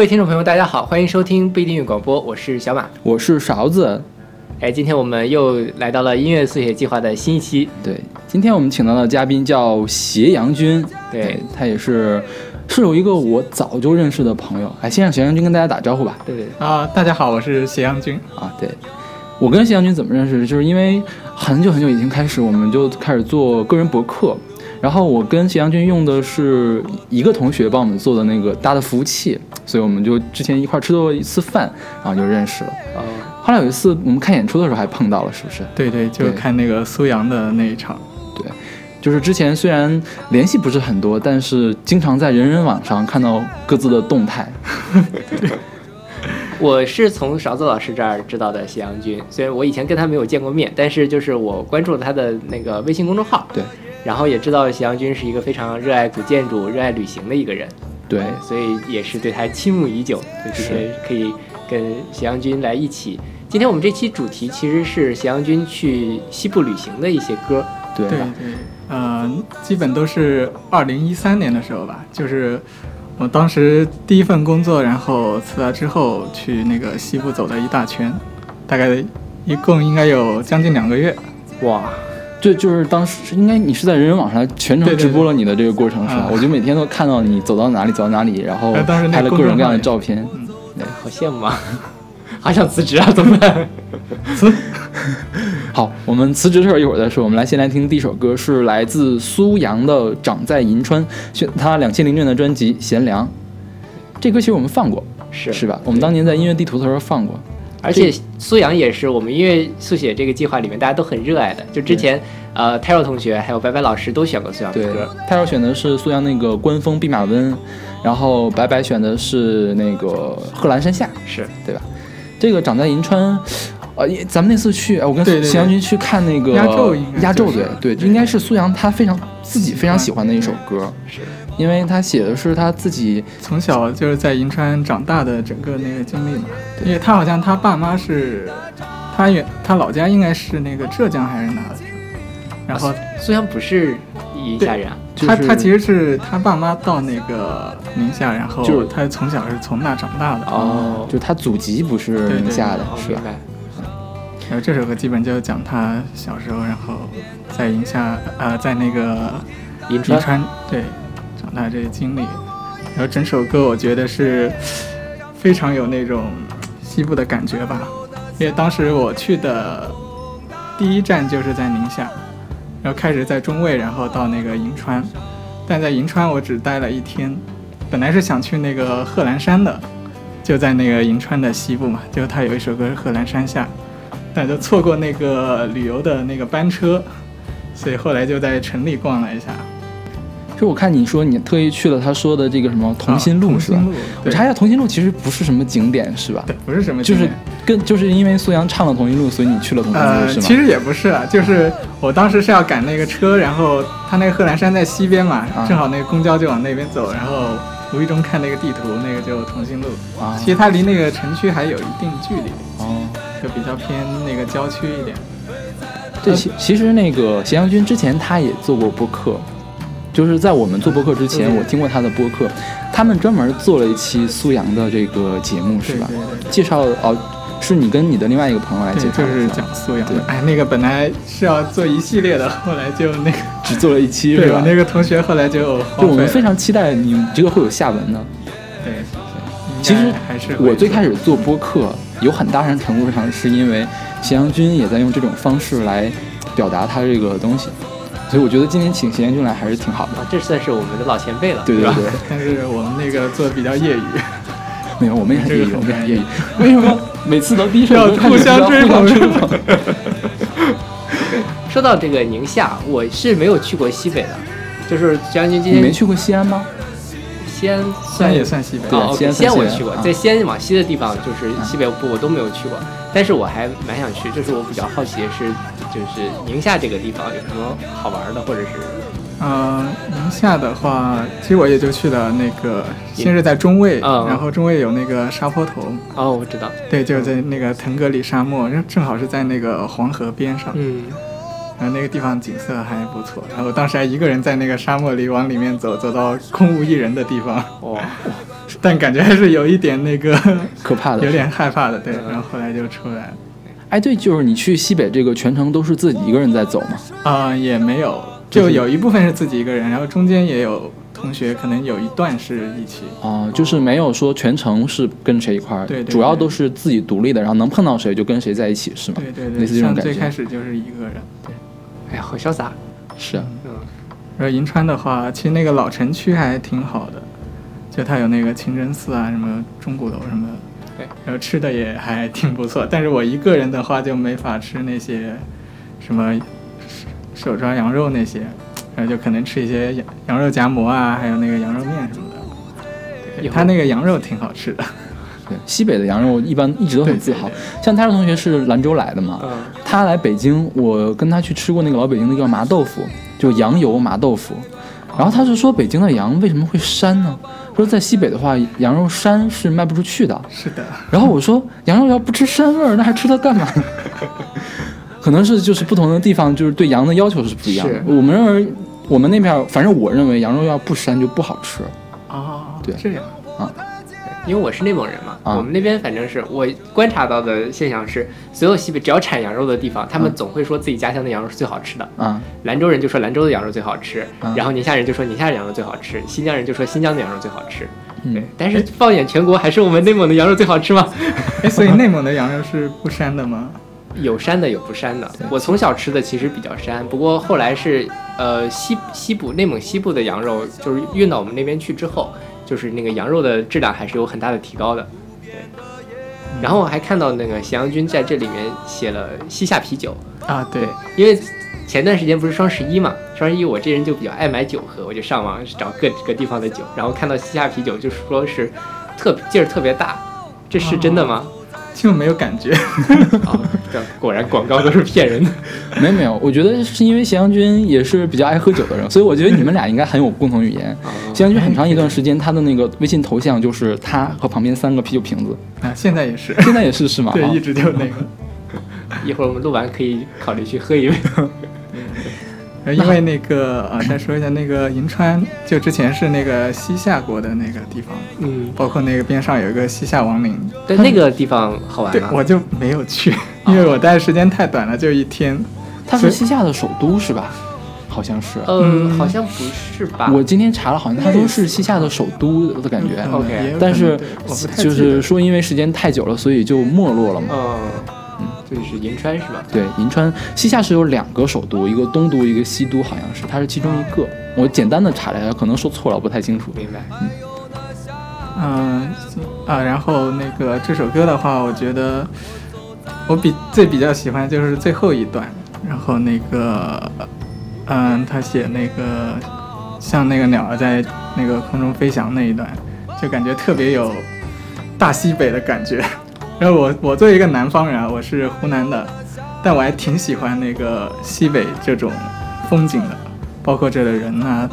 各位听众朋友，大家好，欢迎收听不一定语广播，我是小马，我是勺子。哎，今天我们又来到了音乐速写计划的新一期。对，今天我们请到的嘉宾叫斜阳君，对他也是是有一个我早就认识的朋友。哎，先让斜阳君跟大家打招呼吧。对对啊，大家好，我是斜阳君啊。对，我跟斜阳君怎么认识？就是因为很久很久以前开始，我们就开始做个人博客。然后我跟谢阳君用的是一个同学帮我们做的那个搭的服务器，所以我们就之前一块吃过一次饭，然后就认识了。哦。后来有一次我们看演出的时候还碰到了，是不是？对对，就是看那个苏阳的那一场。对，就是之前虽然联系不是很多，但是经常在人人网上看到各自的动态。我是从勺子老师这儿知道的斜阳君，虽然我以前跟他没有见过面，但是就是我关注了他的那个微信公众号。对。然后也知道斜阳君是一个非常热爱古建筑、热爱旅行的一个人。对，所以也是对他倾慕已久。所以今天可以跟斜阳君来一起。今天我们这期主题其实是斜阳君去西部旅行的一些歌。对对对，呃，基本都是二零一三年的时候吧，就是我当时第一份工作，然后辞了之后去那个西部走了一大圈，大概一共应该有将近两个月。哇！对，就是当时应该你是在人人网上全程直播了你的这个过程是吧？我就每天都看到你走到哪里走到哪里，然后拍了各种各样的照片。嗯，好羡慕啊，好想辞职啊，怎么办？辞。好，我们辞职的事儿一会儿再说。我们来先来听第一首歌，是来自苏阳的《长在银川》，选他两千零六年的专辑《贤良》。这歌其实我们放过，是是吧？我们当年在音乐地图的时候放过。而且苏阳也是我们音乐速写这个计划里面大家都很热爱的。就之前，呃，泰若同学还有白白老师都选过苏阳的歌。泰若选的是苏阳那个官风弼马温，然后白白选的是那个贺兰山下，是对吧？这个长在银川，呃，咱们那次去，我跟徐阳军去看那个压轴，压轴对对，应该是苏阳他非常自己非常喜欢的一首歌。是。因为他写的是他自己从小就是在银川长大的整个那个经历嘛，因为他好像他爸妈是，他原他老家应该是那个浙江还是哪的，然后虽然不是银夏人，他他其实是他爸妈到那个宁夏，然后就是他从小是从那长大的哦，就他祖籍不是宁夏的，是吧？然后这首歌基本就讲他小时候，然后在宁夏呃，在那个银川对。那这些经历，然后整首歌我觉得是非常有那种西部的感觉吧。因为当时我去的第一站就是在宁夏，然后开始在中卫，然后到那个银川，但在银川我只待了一天。本来是想去那个贺兰山的，就在那个银川的西部嘛，就他有一首歌是《贺兰山下》，但就错过那个旅游的那个班车，所以后来就在城里逛了一下。就我看你说你特意去了他说的这个什么同心路是吧？我查一下同心路其实不是什么景点是吧？对，不是什么景点，就是跟就是因为苏阳唱了同心路，所以你去了同心路是吗？其实也不是啊，就是我当时是要赶那个车，然后他那个贺兰山在西边嘛，正好那个公交就往那边走，然后无意中看那个地图，那个就同心路。啊，其实它离那个城区还有一定距离哦，就比较偏那个郊区一点。对，其其实那个咸阳君之前他也做过播客。就是在我们做播客之前，我听过他的播客，他们专门做了一期苏阳的这个节目，是吧？介绍哦，是你跟你的另外一个朋友来介绍，就是讲苏阳。哎，那个本来是要做一系列的，后来就那个只做了一期，是吧？那个同学后来就就我们非常期待你这个会有下文呢。对，其实还是我最开始做播客，有很大程度上是因为咸阳君也在用这种方式来表达他这个东西。所以我觉得今天请贤君来还是挺好的，啊这算是我们的老前辈了，对对对。但是我们那个做的比较业余，没有，我们也很业余，我们很业余。为什么每次都第一首要互相追捧？说到这个宁夏，我是没有去过西北的，就是将军今天你没去过西安吗？西安算也算西北啊，西安我去过，在西安往西的地方就是西北部我都没有去过，但是我还蛮想去，就是我比较好奇的是。就是宁夏这个地方有什么好玩的，或者是？呃，宁夏的话，其实我也就去了那个，先是在中卫，然后中卫有那个沙坡头。哦，我知道。对，就是在那个腾格里沙漠，正好是在那个黄河边上。嗯。然后那个地方景色还不错，然后当时还一个人在那个沙漠里往里面走，走到空无一人的地方。哇，但感觉还是有一点那个可怕的，有点害怕的，对。嗯然后后来就出来了，哎，对，就是你去西北这个全程都是自己一个人在走吗？啊、也没有，就就是有一部分是自己一个人，然后中间也有同学，可能有一段是一起。啊、就是没有说全程是跟谁一块儿，对对主要都是自己独立的，然后能碰到谁就跟谁在一起，是吗？对对对，像似这种感觉。最开始就是一个人。对，哎呀，好潇洒。是啊，嗯，然后银川的话，其实那个老城区还挺好的，就它有那个清真寺啊，什么钟鼓楼什么的。对，然后吃的也还挺不错，但是我一个人的话就没法吃那些什么手手抓羊肉那些，然后就可能吃一些羊羊肉夹馍啊，还有那个羊肉面什么的。一会儿它那个羊肉挺好吃的。对，西北的羊肉一般一直都很自豪。对像他的同学是兰州来的嘛，嗯，他来北京，我跟他去吃过那个老北京的叫麻豆腐，就羊油麻豆腐。然后他是说北京的羊为什么会膻呢？说在西北的话，羊肉膻是卖不出去的。是的，然后我说羊肉要不吃膻味儿，那还吃它干嘛？可能是就是不同的地方就是对羊的要求是不一样的。我们认为我们那边儿，反正我认为羊肉要不膻就不好吃。哦，对这样，因为我是内蒙人嘛，啊我们那边反正是我观察到的现象是，所有西北只要产羊肉的地方，他们嗯总会说自己家乡的羊肉是最好吃的。嗯，兰州人就说兰州的羊肉最好吃，啊然后宁夏人就说宁夏的羊肉最好吃，新疆人就说新疆的羊肉最好吃。对嗯，，但是放眼全国，还是我们内蒙的羊肉最好吃吗？哎，所以内蒙的羊肉是不膻的吗？有膻的，有不膻的。我从小吃的其实比较膻，不过后来是呃西西部内蒙西部的羊肉，就是运到我们那边去之后，就是那个羊肉的质量还是有很大的提高的。对。然后我还看到那个咸阳君在这里面写了西夏啤酒，啊，对对，因为前段时间不是双十一嘛，双十一我这人就比较爱买酒喝，我就上网找各个地方的酒，然后看到西夏啤酒，就是说是特劲儿特别大，这是真的吗？就没有感觉。啊、果然广告都是骗人的。没 有没有，我觉得是因为咸阳君也是比较爱喝酒的人，所以我觉得你们俩应该很有共同语言。啊咸阳君很长一段时间，他的那个微信头像就是他和旁边三个啤酒瓶子，啊，现在也是，现在也是是吗？对，啊一直就那个。一会儿我们录完可以考虑去喝一杯。呃因为那个呃，再说一下那个银川，就之前是那个西夏国的那个地方，嗯，包括那个边上有一个西夏王陵。对 那个地方好玩吗？，对我就没有去，因为我待的时间太短了，就一天。它是西夏的首都是吧？好像是。呃，嗯好像不是吧？我今天查了，好像他都是西夏的首都的感觉，嗯 OK 但是就是说因为时间太久了，所以就没落了嘛。嗯，就是银川是吧？对，银川西夏是有两个首都，一个东都，一个西都，好像是，它是其中一个。我简单的查了一下，可能说错了，我不太清楚。明白。嗯啊，然后那个这首歌的话，我觉得我比最比较喜欢就是最后一段，然后那个嗯，他写那个像那个鸟儿在那个空中飞翔那一段，就感觉特别有大西北的感觉。然后我我作为一个南方人啊，我是湖南的，但我还挺喜欢那个西北这种风景的，包括这的人啊，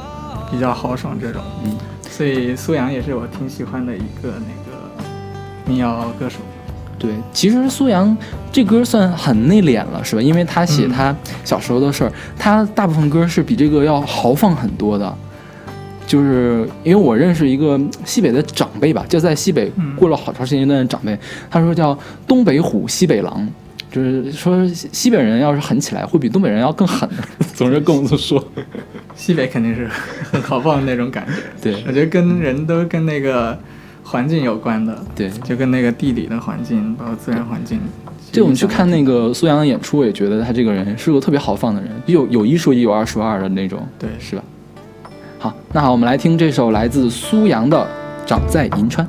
比较豪爽这种。嗯，所以苏阳也是我挺喜欢的一个那个民谣歌手。对，其实苏阳这歌算很内敛了，是吧？因为他写嗯他小时候的事儿，他大部分歌是比这个要豪放很多的。就是因为我认识一个西北的长辈吧，就在西北嗯过了好长时间的长辈，他说叫东北虎西北狼，就是说西西北人要是狠起来，会比东北人要更狠。总是跟我们说。西北肯定是很豪放的那种感觉。对我觉得跟人都跟那个环境有关的，对，就跟那个地理的环境，包括自然环境。对，我们去看那个苏阳的演出，我也觉得他这个人是个特别豪放的人，有有一说一，有二说二的那种，对是吧？好，那好，我们来听这首来自苏阳的《长在银川》。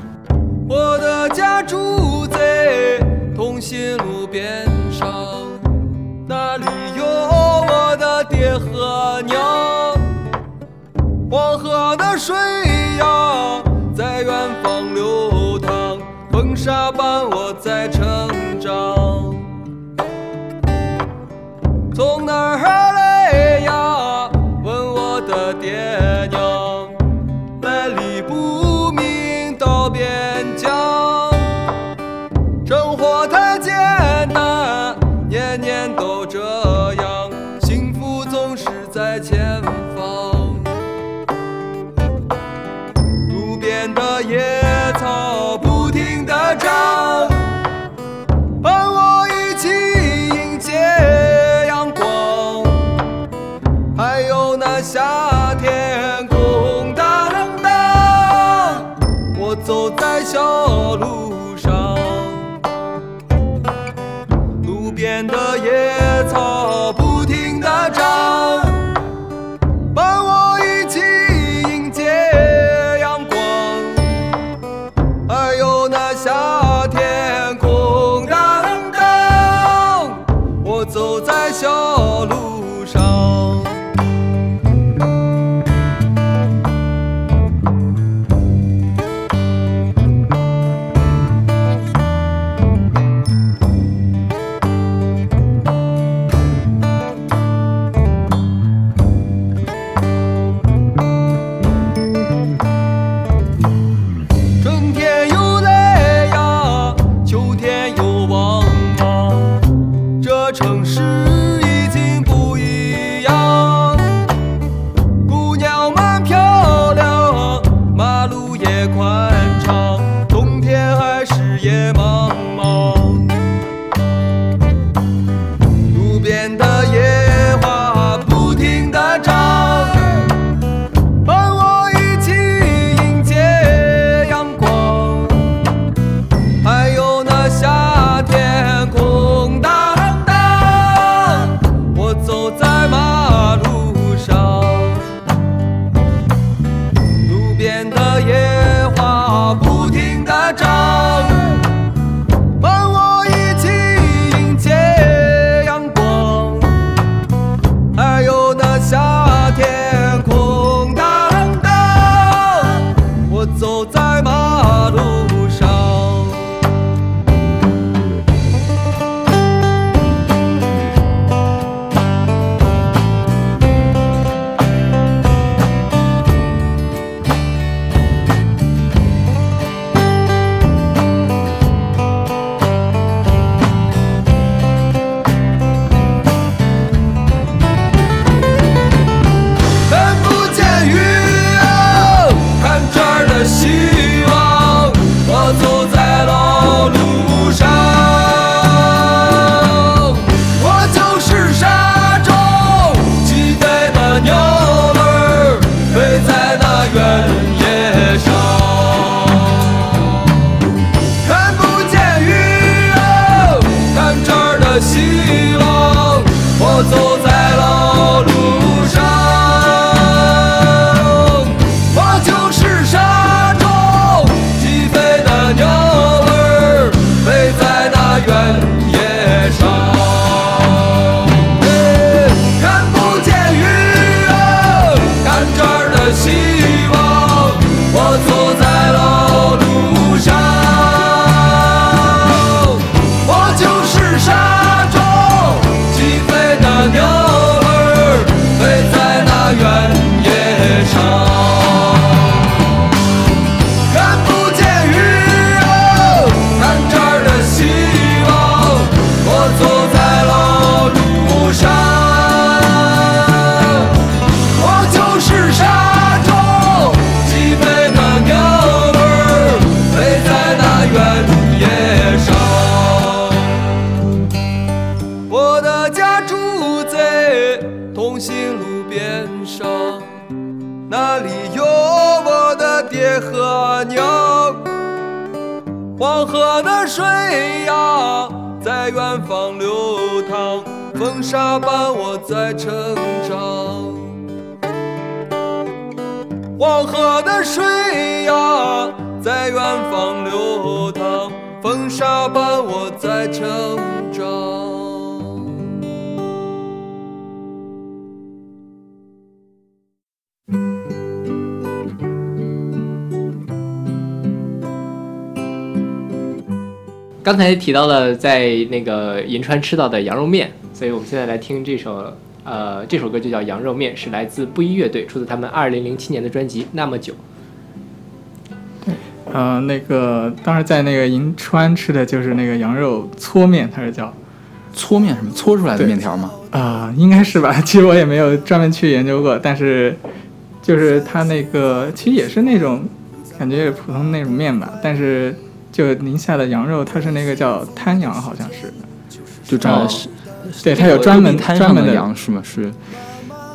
我的家住在通心路边上，那里有我的爹和娘。黄河的水呀，在远方流淌，风沙伴我在成长。从哪儿提到了在那个银川吃到的羊肉面，所以我们现在来听这首，呃，这首歌就叫《羊肉面》，是来自布衣乐队，出自他们二零零七年的专辑《那么久》。呃，那个当时在那个银川吃的就是那个羊肉搓面，它是叫搓面什么搓出来的面条吗？啊、应该是吧？其实我也没有专门去研究过，但是就是它那个其实也是那种感觉也普通那种面吧，但是就宁夏的羊肉，它是那个叫滩羊，好像是，就长哦得是对，它有专门滩上的专门的羊是吗？是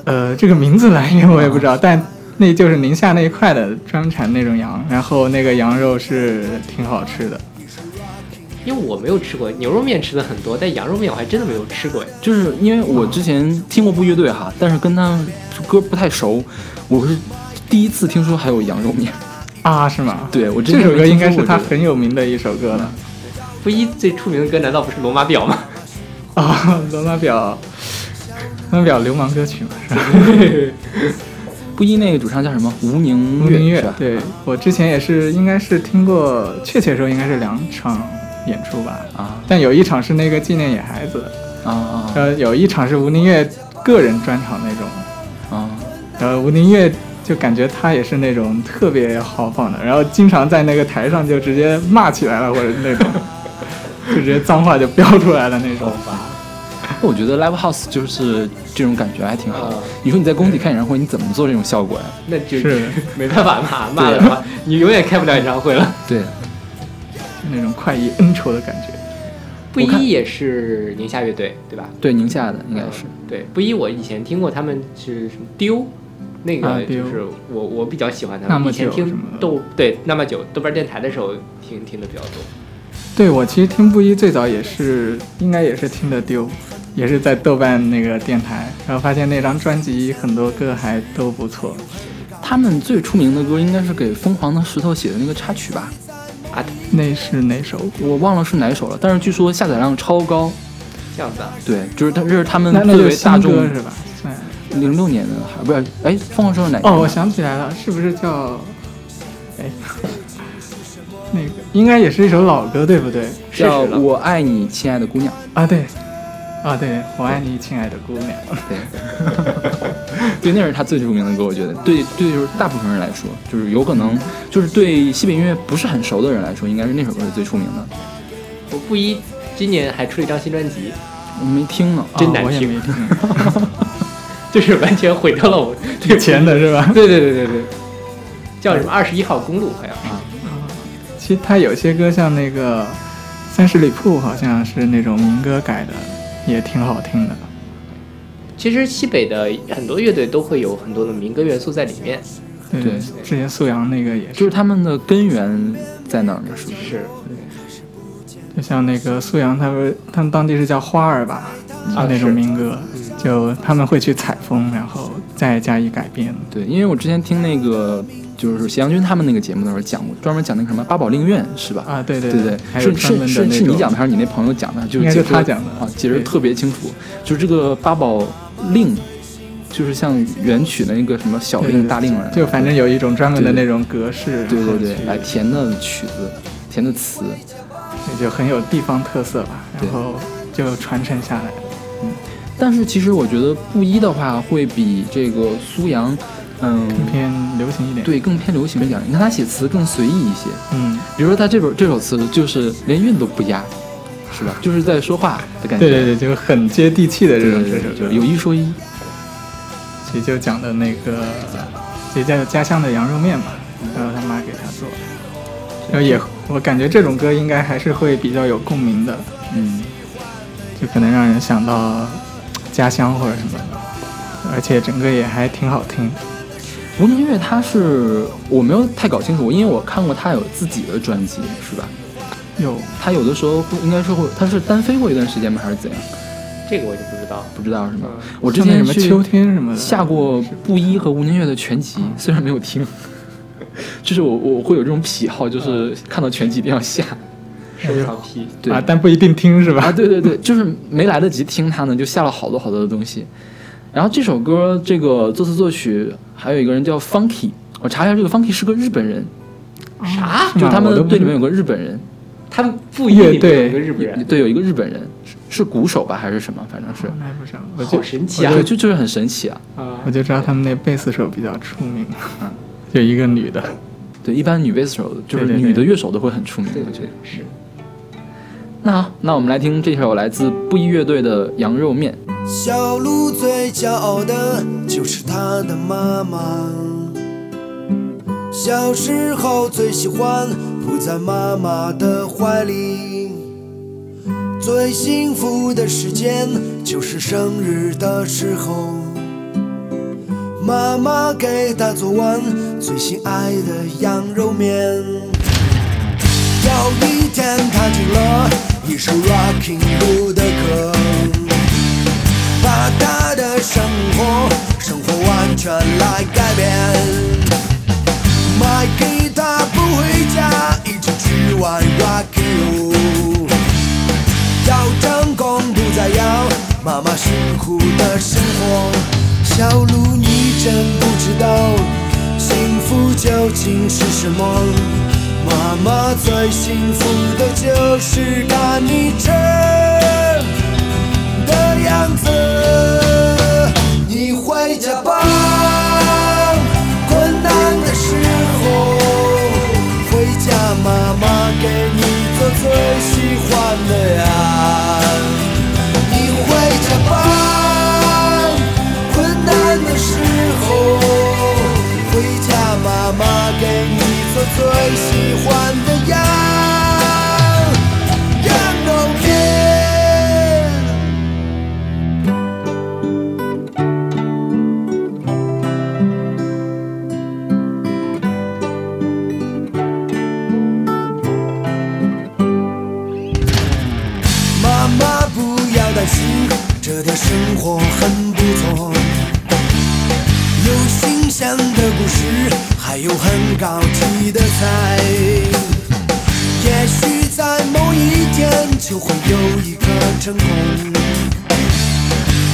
呃，这个名字来源我也不知道，但那就是宁夏那一块的专产那种羊，然后那个羊肉是挺好吃的。因为我没有吃过牛肉面，吃的很多，但羊肉面我还真的没有吃过哎。就是因为我之前听过部乐队哈，但是跟他们歌不太熟，我是第一次听说还有羊肉面。啊，是吗？对我这首歌应该是他很有名的一首歌了。布衣最出名的歌难道不是《罗马表》吗？啊，罗马表，罗马表流氓歌曲嘛，是吧？布衣那个主唱叫什么？吴宁吴宁月对我之前也是，应该是听过，确切说应该是两场演出吧。啊但有一场是那个纪念野孩子，啊啊呃，有一场是吴宁月个人专场那种。啊！呃，吴宁月就感觉他也是那种特别豪放的，然后经常在那个台上就直接骂起来了，或者那种，就直接脏话就飙出来了那种。我觉得 live house 就是这种感觉还挺好的啊。你说你在工体开演唱会，你怎么做这种效果呀？那就是 没办法骂骂的话，你永远开不了演唱会了。对，就那种快意恩仇的感觉。布衣也是宁夏乐队对吧？对，宁夏的应该是。对，布衣我以前听过他们是什么丢，那啊个就是我我比较喜欢他们。那么以前听久什么豆对那么久豆瓣电台的时候听听的比较多。对我其实听布衣最早也是，应该也是听的丢，也是在豆瓣那个电台，然后发现那张专辑很多歌还都不错。他们最出名的歌应该是给《疯狂的石头》写的那个插曲吧，啊，那是哪首？我忘了是哪首了，但是据说下载量超高。这样子啊，对，就是他这是他们那那最就是新为大众是吧？算零六年的还不是？哎，疯狂石头是哪？哦，我想起来了，是不是叫？哎，那个应该也是一首老歌，对不对？叫我爱你，亲爱的姑娘。啊，对，啊，对，我爱你，亲爱的姑娘。对，对，那是他最著名的歌，我觉得。对对，就是大部分人来说，就是有可能，就是对西北音乐不是很熟的人来说，应该是那首歌是最出名的。我布衣今年还出了一张新专辑，我没听呢，真难听啊我也没听。就是完全毁掉了我对以前的是吧？对对对对对，叫什么二十一号公路好像是。其实他有些歌像那个《三十里铺》，好像是那种民歌改的，也挺好听的。其实西北的很多乐队都会有很多的民歌元素在里面。对对之前素阳那个也是，就是是他们的根源在哪儿呢？是不是？是就像那个素阳，他们他们当地是叫花儿吧，就啊那种民歌，就他们会去采风，然后再加以改编。对，因为我之前听那个就是谢阳君他们那个节目的时候讲过，专门讲那个什么八宝令愿是吧？啊，对对对对，是是是是你讲的还是你那朋友讲的？就是应该是他讲的啊，解释特别清楚。就是这个八宝令，就是像原曲的那个什么小令、大令了，就反正有一种专门的那种格式，对对对来填的曲子，填的词。也就很有地方特色吧，然后就传承下来。但是其实我觉得布衣的话会比这个苏阳，嗯，偏流行一点。，对，更偏流行一点。你看他写词更随意一些，嗯，比如说他这首这首词就是连韵都不押，是吧？就是在说话的感觉。对对对，就很接地气的这种这首有一说一。其实就讲的那个，其实叫家乡的羊肉面嘛，然后他妈给他做的，然后也我感觉这种歌应该还是会比较有共鸣的，嗯，就可能让人想到家乡或者什么的，而且整个也还挺好听。吴宁月他是我没有太搞清楚，因为我看过他有自己的专辑，是吧？有他有的时候会应该是会，他是单飞过一段时间吗？还是怎样？这个我就不知道。不知道是吗？嗯我之前什么秋天什么的下过布衣和吴宁月的全集，虽然没有听，就是我我会有这种癖好，就是看到全集一定要下。收藏批，对啊，但不一定听是吧？啊，对对对，就是没来得及听他呢，就下了好多好多的东西。然后这首歌，这个作词作曲还有一个人叫 Funky，我查一下，这个 Funky 是个日本人，啥？就他们队里面有个日本人，他们布衣里面有乐队一个日本人，对，有一个日本人是是鼓手吧还是什么，反正是，好神奇啊！对，就就是很神奇啊。啊我就知道他们那贝斯手比较出名，嗯就一个女的。对，一般女贝斯手就是对对对女的乐手都会很出名，对我觉得。是。那好，那我们来听这首来自布衣乐队的《羊肉面》。小鹿最骄傲的就是它的妈妈。小时候最喜欢扑在妈妈的怀里，最幸福的时间就是生日的时候，妈妈给他做完最心爱的羊肉面。有一天踏进了一首 rocking roll 的歌，把他的生活生活完全来改变。买吉他不回家，一起去玩 rocking roll。要成功不再要妈妈辛苦的生活，小鹿你真不知道幸福究竟是什么。妈妈最幸福的就是看你吃的样子。你回家吧，困难的时候，回家妈妈给你做最喜欢的呀。最喜欢的羊羊肉片。妈妈不要担心，这点生活很不错，有新鲜的故事，还有很高级的菜。也许在某一天就会有一个成功，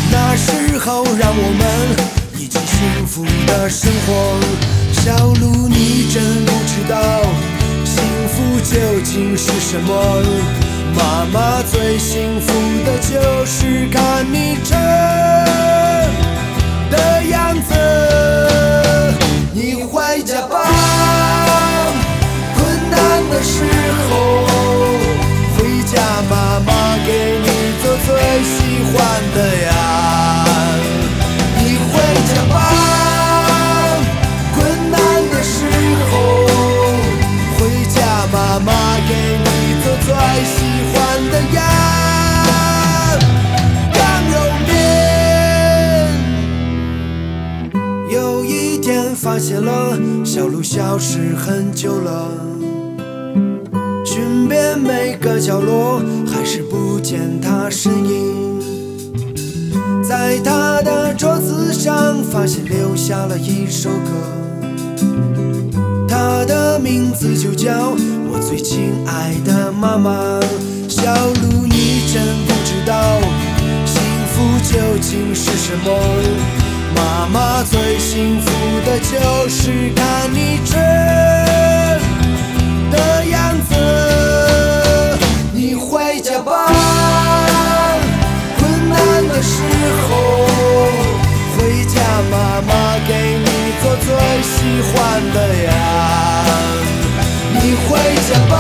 那时候让我们一起幸福的生活。小鹿，你真不知道幸福究竟是什么。妈妈最幸福的喜欢的呀。你回家吧，困难的时候，回家妈妈给你做最喜欢的呀羊肉面。有一天发现了小鹿消失很久了，寻遍每个角落，还是不见它身影。在他的桌子上发现留下了一首歌，它的名字就叫我最亲爱的妈妈。小鹿，你真不知道幸福究竟是什么。妈妈最幸福的就是看你吃的样时候，回家妈妈给你做最喜欢的呀。你回家吧，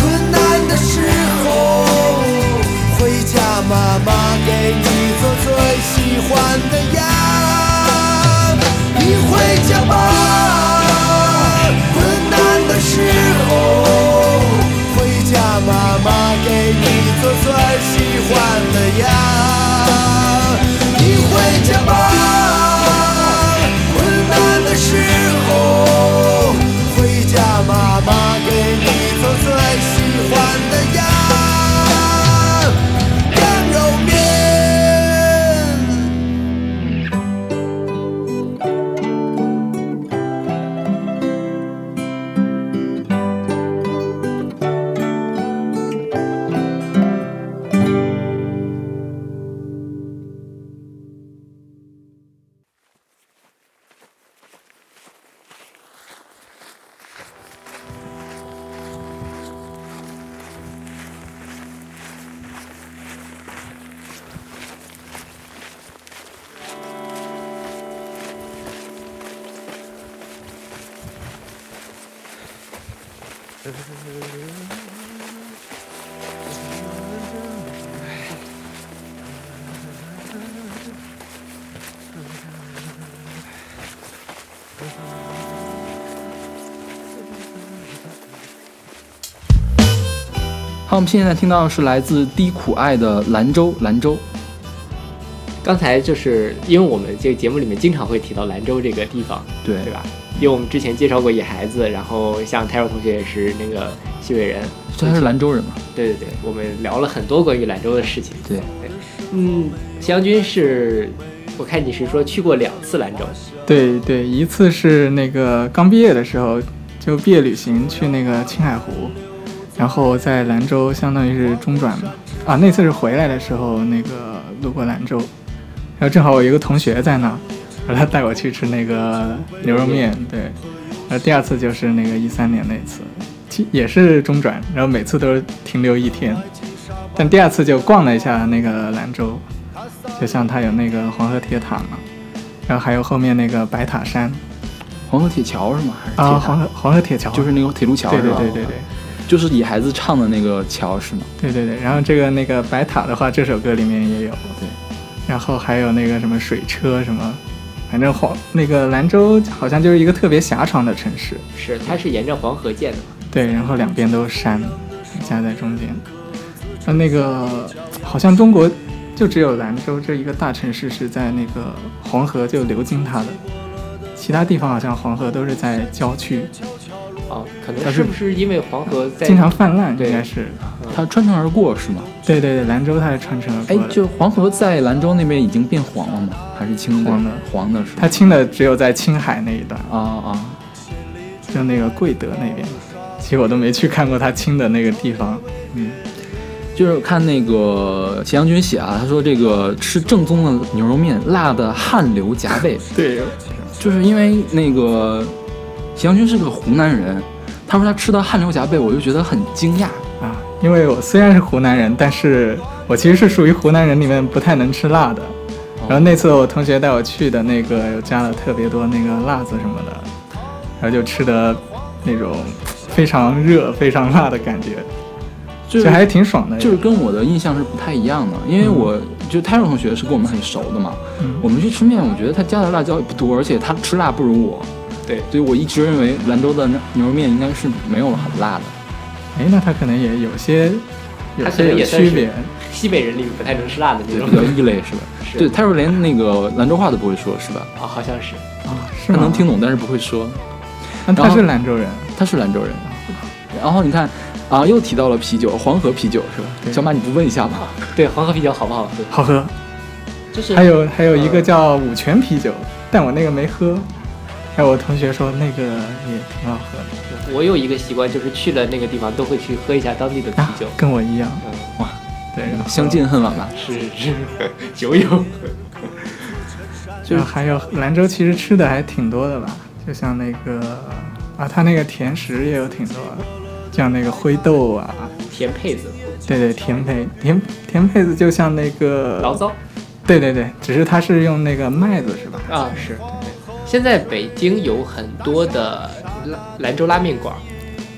困难的时候，回家妈妈给你做最喜欢的呀。你回家吧，困难的时候，回家妈妈给你做最换了牙我们现在听到的是来自低苦爱的兰州，兰州。刚才就是因为我们这个节目里面经常会提到兰州这个地方，对对吧？因为我们之前介绍过野孩子，然后像泰若同学也是那个西北人，他是兰州人嘛？对对对，我们聊了很多关于兰州的事情。对，嗯，谢阳君是，我看你是说去过两次兰州，对对，一次是那个刚毕业的时候，就毕业旅行去那个青海湖，然后在兰州相当于是中转嘛。啊，那次是回来的时候那个路过兰州，然后正好我一个同学在那，然后他带我去吃那个牛肉面，对。然后第二次就是那个一三年那次，其也是中转，然后每次都是停留一天，但第二次就逛了一下那个兰州，就像它有那个黄河铁塔嘛，然后还有后面那个白塔山黄河铁桥是吗？还是啊，黄河黄河铁桥就是那个铁路桥对？对对对对就是野孩子唱的那个桥是吗？对对对。然后这个那个白塔的话，这首歌里面也有，对。然后还有那个什么水车什么，反正黄那个兰州好像就是一个特别狭长的城市，是它是沿着黄河建的嘛？对，然后两边都是山，夹在中间。那那个好像中国就只有兰州这一个大城市是在那个黄河就流经它的，其他地方好像黄河都是在郊区，哦，可能是不是因为黄河在经常泛滥，对应该是。它穿城而过是吗？对对对，兰州它是穿城而哎过，哎。就黄河在兰州那边已经变黄了吗？还是青黄的？黄的是吗它青的只有在青海那一段，啊啊，就那个贵德那边。其实我都没去看过它青的那个地方。嗯就是看那个祁阳君写啊，他说这个吃正宗的牛肉面，辣的汗流浃背，对，就是因为那个祁阳君是个湖南人，他说他吃的汗流浃背，我就觉得很惊讶。啊，因为我虽然是湖南人，但是我其实是属于湖南人里面不太能吃辣的。然后那次我同学带我去的那个，又加了特别多那个辣子什么的，然后就吃的那种非常热、非常辣的感觉，就就还挺爽的。就是跟我的印象是不太一样的，因为我就泰若同学是跟我们很熟的嘛，嗯我们去吃面，我觉得他加的辣椒也不多，而且他吃辣不如我，对，所以我一直认为兰州的牛肉面应该是没有很辣的。哎，那他可能也有些有些区别。西北人里不太能吃辣的那，种比。较异类是吧？是对，他说连那个兰州话都不会说，是吧？啊，好像是。啊，是？他能听懂，但是不会说。那他是兰州人。他是兰州人。然后你看啊，又提到了啤酒，黄河啤酒是吧？小马，你不问一下吗？对，黄河啤酒好不好喝？好喝，就是还有还有一个叫五泉啤酒，但我那个没喝。还有我同学说那个也挺好喝的，我有一个习惯，就是去了那个地方都会去喝一下当地的啤啊酒。，跟我一样。嗯，哇，对，相。见恨晚吧。是是，酒友。然后还有兰州其实吃的还挺多的吧，就像那个啊，它那个甜食也有挺多，像那个灰豆啊，甜胚子，对对，甜胚甜甜胚子就像那个醪糟对对对，只是它是用那个麦子是吧？啊，是。对对现在北京有很多的兰兰州拉面馆，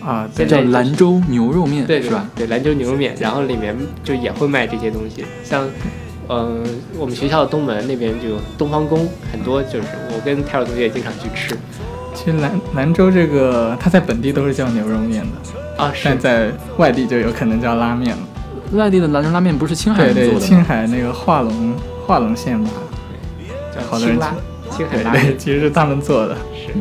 啊，对叫兰州牛肉面，对是吧？？对，兰州牛肉面，然后里面就也会卖这些东西，像，嗯、我们学校的东门那边就有东方宫，很多就是我跟泰尔同学也经常去吃其实兰兰州这个，它在本地都是叫牛肉面的，啊，是但在外地就有可能叫拉面了。外地的兰州拉面不是青海做的吗？青海那个化隆化隆县吧，叫好多人青拉，对其实是他们做的。是。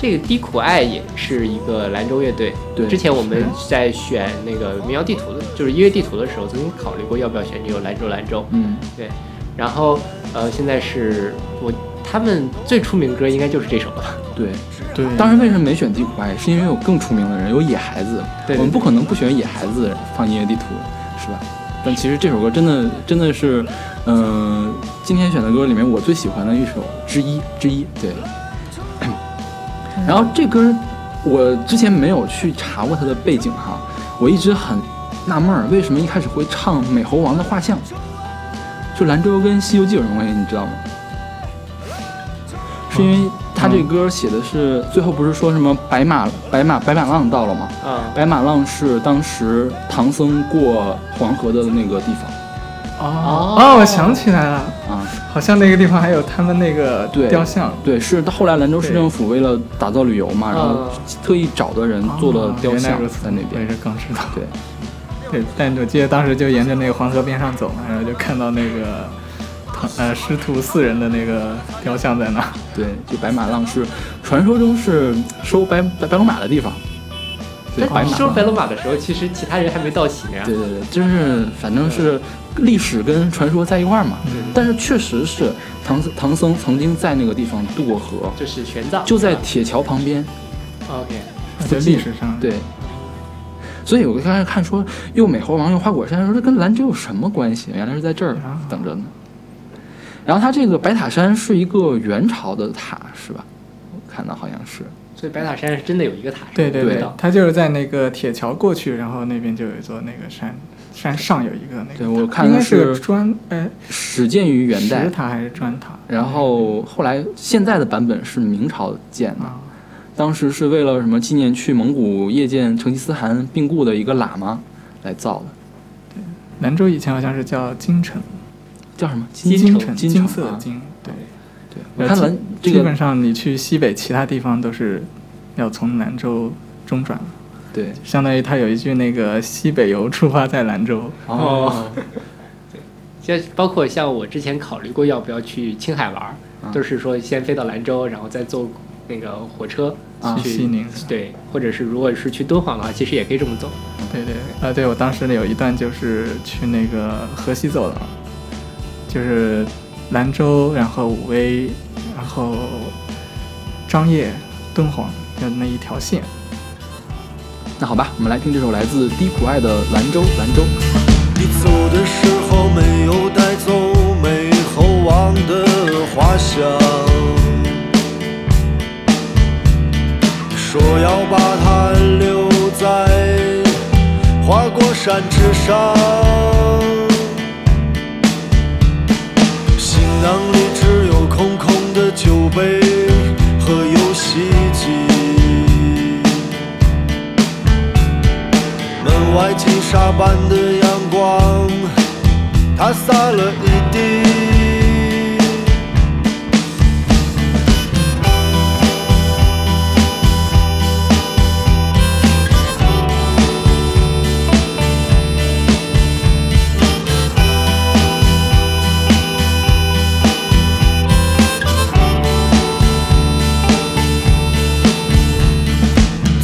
这个低苦爱也是一个兰州乐队。对之前我们在选那个民谣地图的，就是音乐地图的时候，曾经考虑过要不要选这个兰州兰州。嗯，对，然后呃，现在是我他们最出名的歌应该就是这首了。对。对，当时为什么没选低苦爱？是因为有更出名的人，有野孩子。对对我们不可能不选野孩子放音乐地图，是吧？但其实这首歌真的真的是，嗯、今天选的歌里面我最喜欢的一首之一之一。对。然后这歌我之前没有去查过它的背景哈，我一直很纳闷儿，为什么一开始会唱美猴王的画像？就兰州跟《西游记》有什么关系？你知道吗？是因为他这歌写的是最后不是说什么白马白马白马浪到了吗？啊、白马浪是当时唐僧过黄河的那个地方哦哦，我想起来了，啊。好像那个地方还有他们那个对雕像。对，是后来兰州市政府为了打造旅游嘛，然后特意找的人做了雕像在那边。我也是刚知道。对，对，但我记得当时就沿着那个黄河边上走嘛，然后就看到那个呃师徒四人的那个雕像在那。对，就白马浪是传说中是收白白白龙马的地方。对，白马收白龙马的时候，其实其他人还没到齐呢。对对对，就是反正是历史跟传说在一块儿嘛。但是确实是唐唐僧曾经在那个地方渡过河，就是玄奘，就在铁桥旁边。OK，在历史上，对，所以我刚开始看说又美猴王又花果山，说这跟兰州有什么关系？原来是在这儿啊等着呢。然后它这个白塔山是一个元朝的塔，是吧？我看到好像是。所以白塔山是真的有一个塔，对对对对，它就是在那个铁桥过去，然后那边就有一座那个山，山上有一个那个，对我看的应该是砖，哎，始建于元代石，塔还是砖塔？然后后来现在的版本是明朝建的，啊，当时是为了什么纪念去蒙古谒见成吉思汗病故的一个喇嘛来造的，对兰州以前好像是叫京城，叫什么？金城金色的金，对。对，我看兰这基本上你去西北其他地方都是要从兰州中转，对。相当于他有一句那个西北游出发在兰州。哦，对，就包括像我之前考虑过要不要去青海玩都是说先飞到兰州，然后再坐那个火车啊。去去西宁。对，或者是如果是去敦煌的话，其实也可以这么走。对对，啊，对我当时有一段就是去那个河西走的，就是兰州，然后武威，然后张掖、敦煌的那一条线。那好吧，我们来听这首来自低苦爱的《兰州兰州》。你走的时候没有带走美猴王的画像，说要把它留在花果山之上。行囊里外金沙般的阳光，它洒了一地。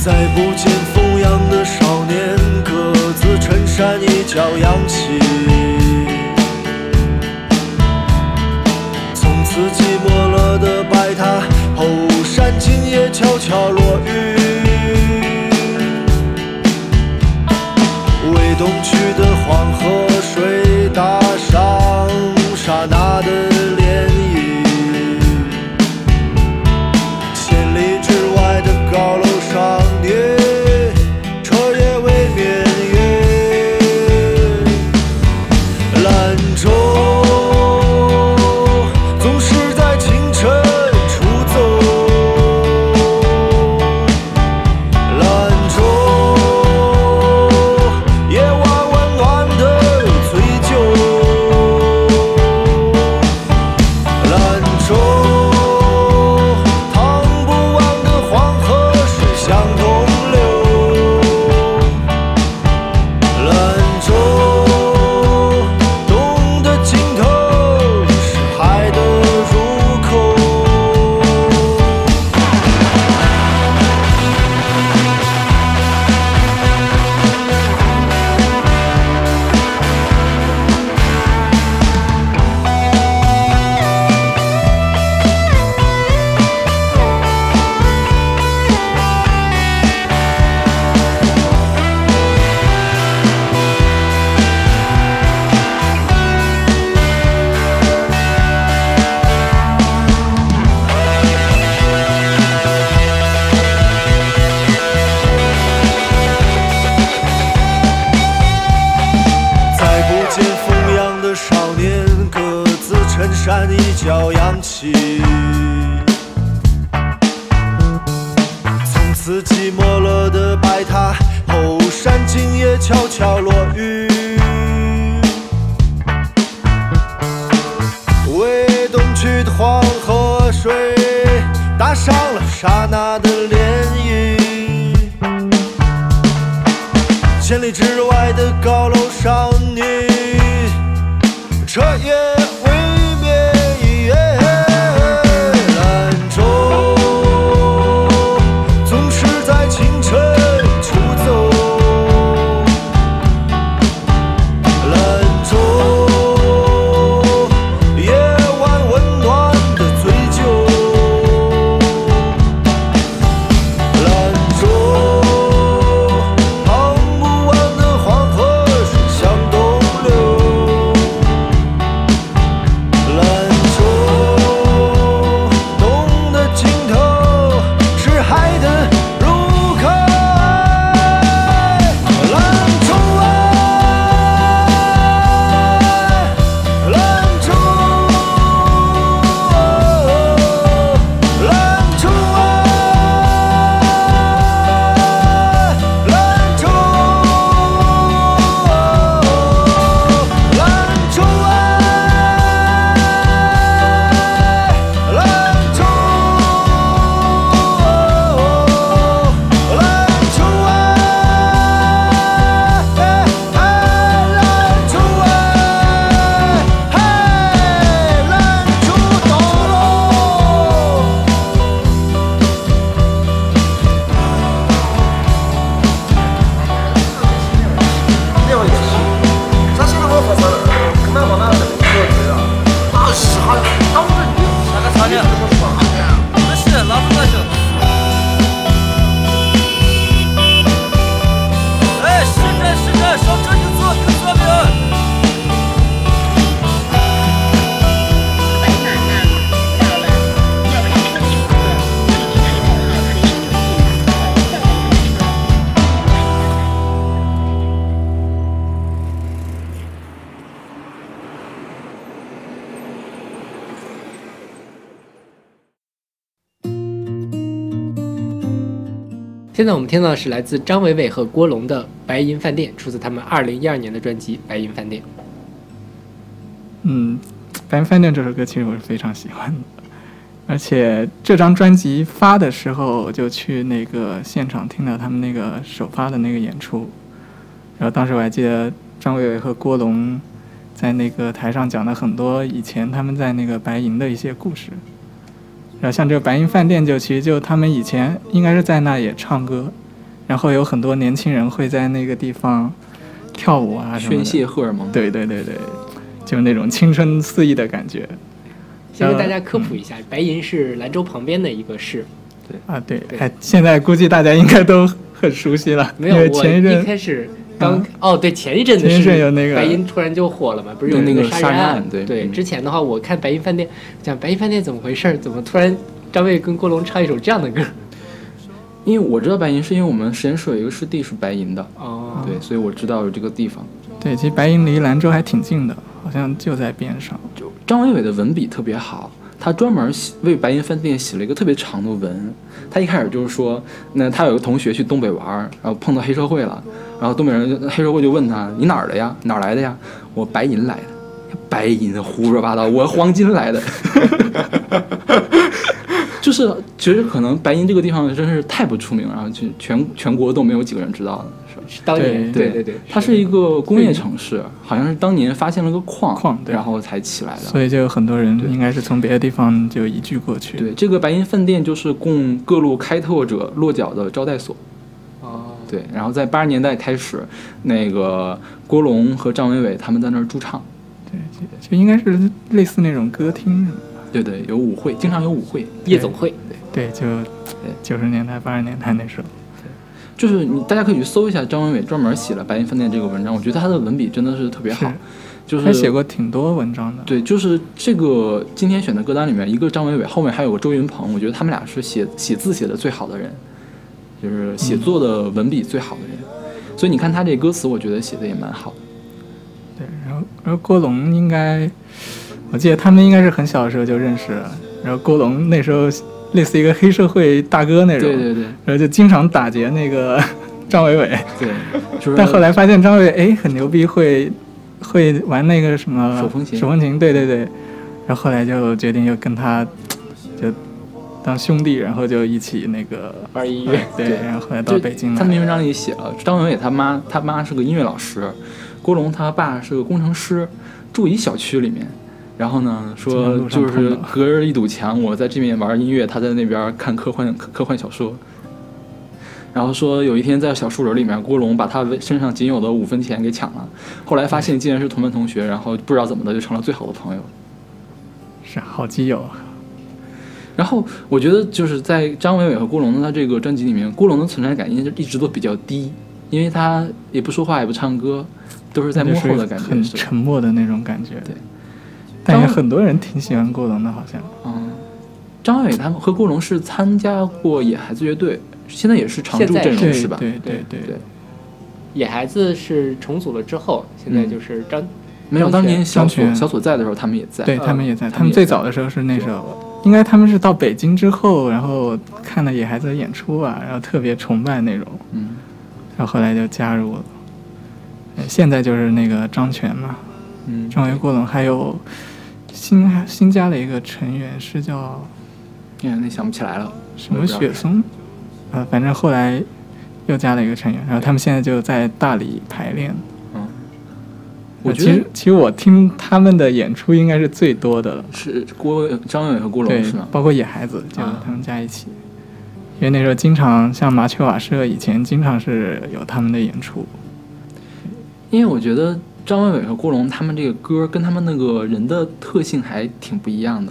再不见山一角扬起。从此寂寞了的白塔，后山今夜悄悄落雨。为东去的花现在我们听到的是来自张伟伟和郭龙的《白银饭店》，出自他们二零一二年的专辑《白银饭店》。嗯，《白银饭店》这首歌其实我是非常喜欢的，而且这张专辑发的时候，我就去那个现场听了他们那个首发的那个演出，然后当时我还记得张伟伟和郭龙在那个台上讲了很多以前他们在那个白银的一些故事。然后像这个白银饭店，就其实就他们以前应该是在那也唱歌，然后有很多年轻人会在那个地方跳舞啊什么的。宣泄荷尔蒙。对对对对，就是那种青春肆意的感觉先给大家科普一下，白银是兰州旁边的一个市。对啊！对，哎，现在估计大家应该都很熟悉了，没有，因为我前一阵开始刚、哦，对，前一阵子前一阵是有那个白银突然就火了嘛，不是有那个个杀杀人案？对对嗯之前的话，我看白银饭店讲白银饭店怎么回事，怎么突然张卫跟郭龙唱一首这样的歌？因为我知道白银是因为我们实验室有一个师弟是白银的，哦，对，所以我知道有这个地方。对，其实白银离兰州还挺近的，好像就在边上。就张伟伟的文笔特别好，他专门为白银饭店写了一个特别长的文。他一开始就是说，那他有个同学去东北玩，然后碰到黑社会了，然后东北人就黑社会就问他：“你哪儿的呀？哪儿来的呀？”我白银来的。白银胡说八道，我黄金来的。就是其实可能白银这个地方真是太不出名，然后就全全国都没有几个人知道的，当年对对对，它是一个工业城市，好像是当年发现了个矿，矿对然后才起来的。所以就有很多人应该是从别的地方就移居过去。对，这个白银饭店就是供各路开拓者落脚的招待所。哦，对，然后在八十年代开始，那个郭龙和张伟伟他们在那儿驻唱。对，就就应该是类似那种歌厅什么的。对对，有舞会，经常有舞会。夜总会，对对，就九十年代、八十年代那时候。就是你大家可以去搜一下张伟伟专门写了《白银饭店》这个文章，我觉得他的文笔真的是特别好。就是他写过挺多文章的。对，就是这个今天选的歌单里面，一个张伟伟，后面还有个周云鹏，我觉得他们俩是写写字写的最好的人，就是写作的文笔最好的人。所以你看他这歌词，我觉得写的也蛮好。对，然后然后郭龙应该，我记得他们应该是很小的时候就认识了。然后郭龙那时候类似一个黑社会大哥那种，对对对然后就经常打劫那个 张伟伟。对，就是但后来发现张伟伟哎很牛逼，会会玩那个什么手风琴手风琴，对对对。然后后来就决定又跟他就当兄弟，然后就一起那个玩音乐。对，对然后后来到北京来他那篇文章里写了，张伟伟他妈他妈是个音乐老师，郭龙他爸是个工程师，住一小区里面。然后呢，说就是隔着一堵墙，我在这边玩音乐，他在那边看科幻科科幻小说。然后说有一天在小树林里面，郭龙把他身上仅有的五分钱给抢了，后来发现竟然是同班同学，然后不知道怎么的就成了最好的朋友。是好基友。然后我觉得就是在张伟伟和郭龙的他这个专辑里面，郭龙的存在感一直一直都比较低，因为他也不说话也不唱歌，都是在幕后的感觉很？沉默的那种感觉。对，但也很多人挺喜欢郭龙的，好像。嗯，张伟伟他们和郭龙是参加过野孩子乐队，现在也是常驻阵容是吧？对对对对，野孩子是重组了之后，现在就是张没有当年小张全所小所在的时候他们也在。对嗯他们也在，他们最早的时候是那时候，应该他们是到北京之后，然后看了野孩子的演出啊，然后特别崇拜那种，嗯，然后后来就加入了。呃现在就是那个张全嘛，嗯，张伟、郭龙，还有新还新加了一个成员是叫哎呀，那想不起来了。什么雪松，呃，反正后来又加了一个成员，然后他们现在就在大理排练。嗯，我呃觉得其实其实我听他们的演出应该是最多的了，是郭张伟伟和郭龙对是吗？，包括野孩子，就啊他们加一起。因为那时候经常像麻雀瓦舍以前经常是有他们的演出，因为我觉得张伟伟和郭龙他们这个歌跟他们那个人的特性还挺不一样的。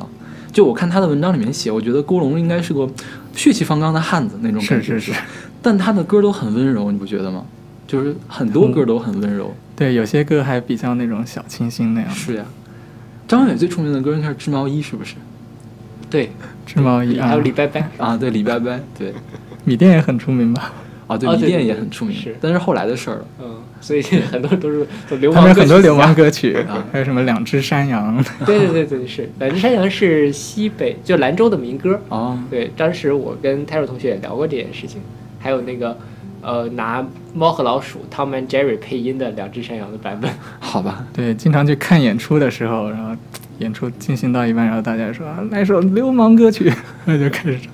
就我看他的文章里面写，我觉得郭龙应该是个血气方刚的汉子那种感觉，是是是，但他的歌都很温柔，你不觉得吗？就是很多歌都很温柔。对，有些歌还比较那种小清新那样。是呀，张伟伟最出名的歌应该是《织毛衣》，是不是？对，织毛衣啊还有，李拜拜，啊，对，李拜拜，对，米店也很出名吧？啊，对，迷店哦对对对也很出名，是但是后来的事儿了。嗯，所以 很多都是流氓歌曲们很多流氓歌曲啊，还有什么两只山羊，对对对对，是两只山羊是西北就兰州的民歌。啊，对，当时我跟泰若同学也聊过这件事情。还有那个呃拿猫和老鼠 Tom and Jerry 配音的两只山羊的版本。好吧，对，经常去看演出的时候，然后演出进行到一半，然后大家说啊来首流氓歌曲，那就开始唱。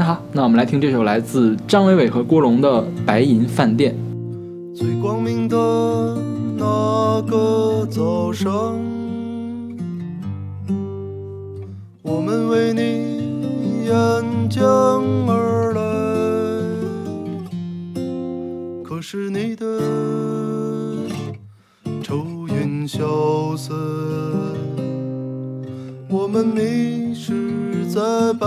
那好，那我们来听这首来自张伟伟和郭龙的《白银饭店》。最光明的那个早上，我们为你沿江而来。可是你的愁云消散，我们迷失在白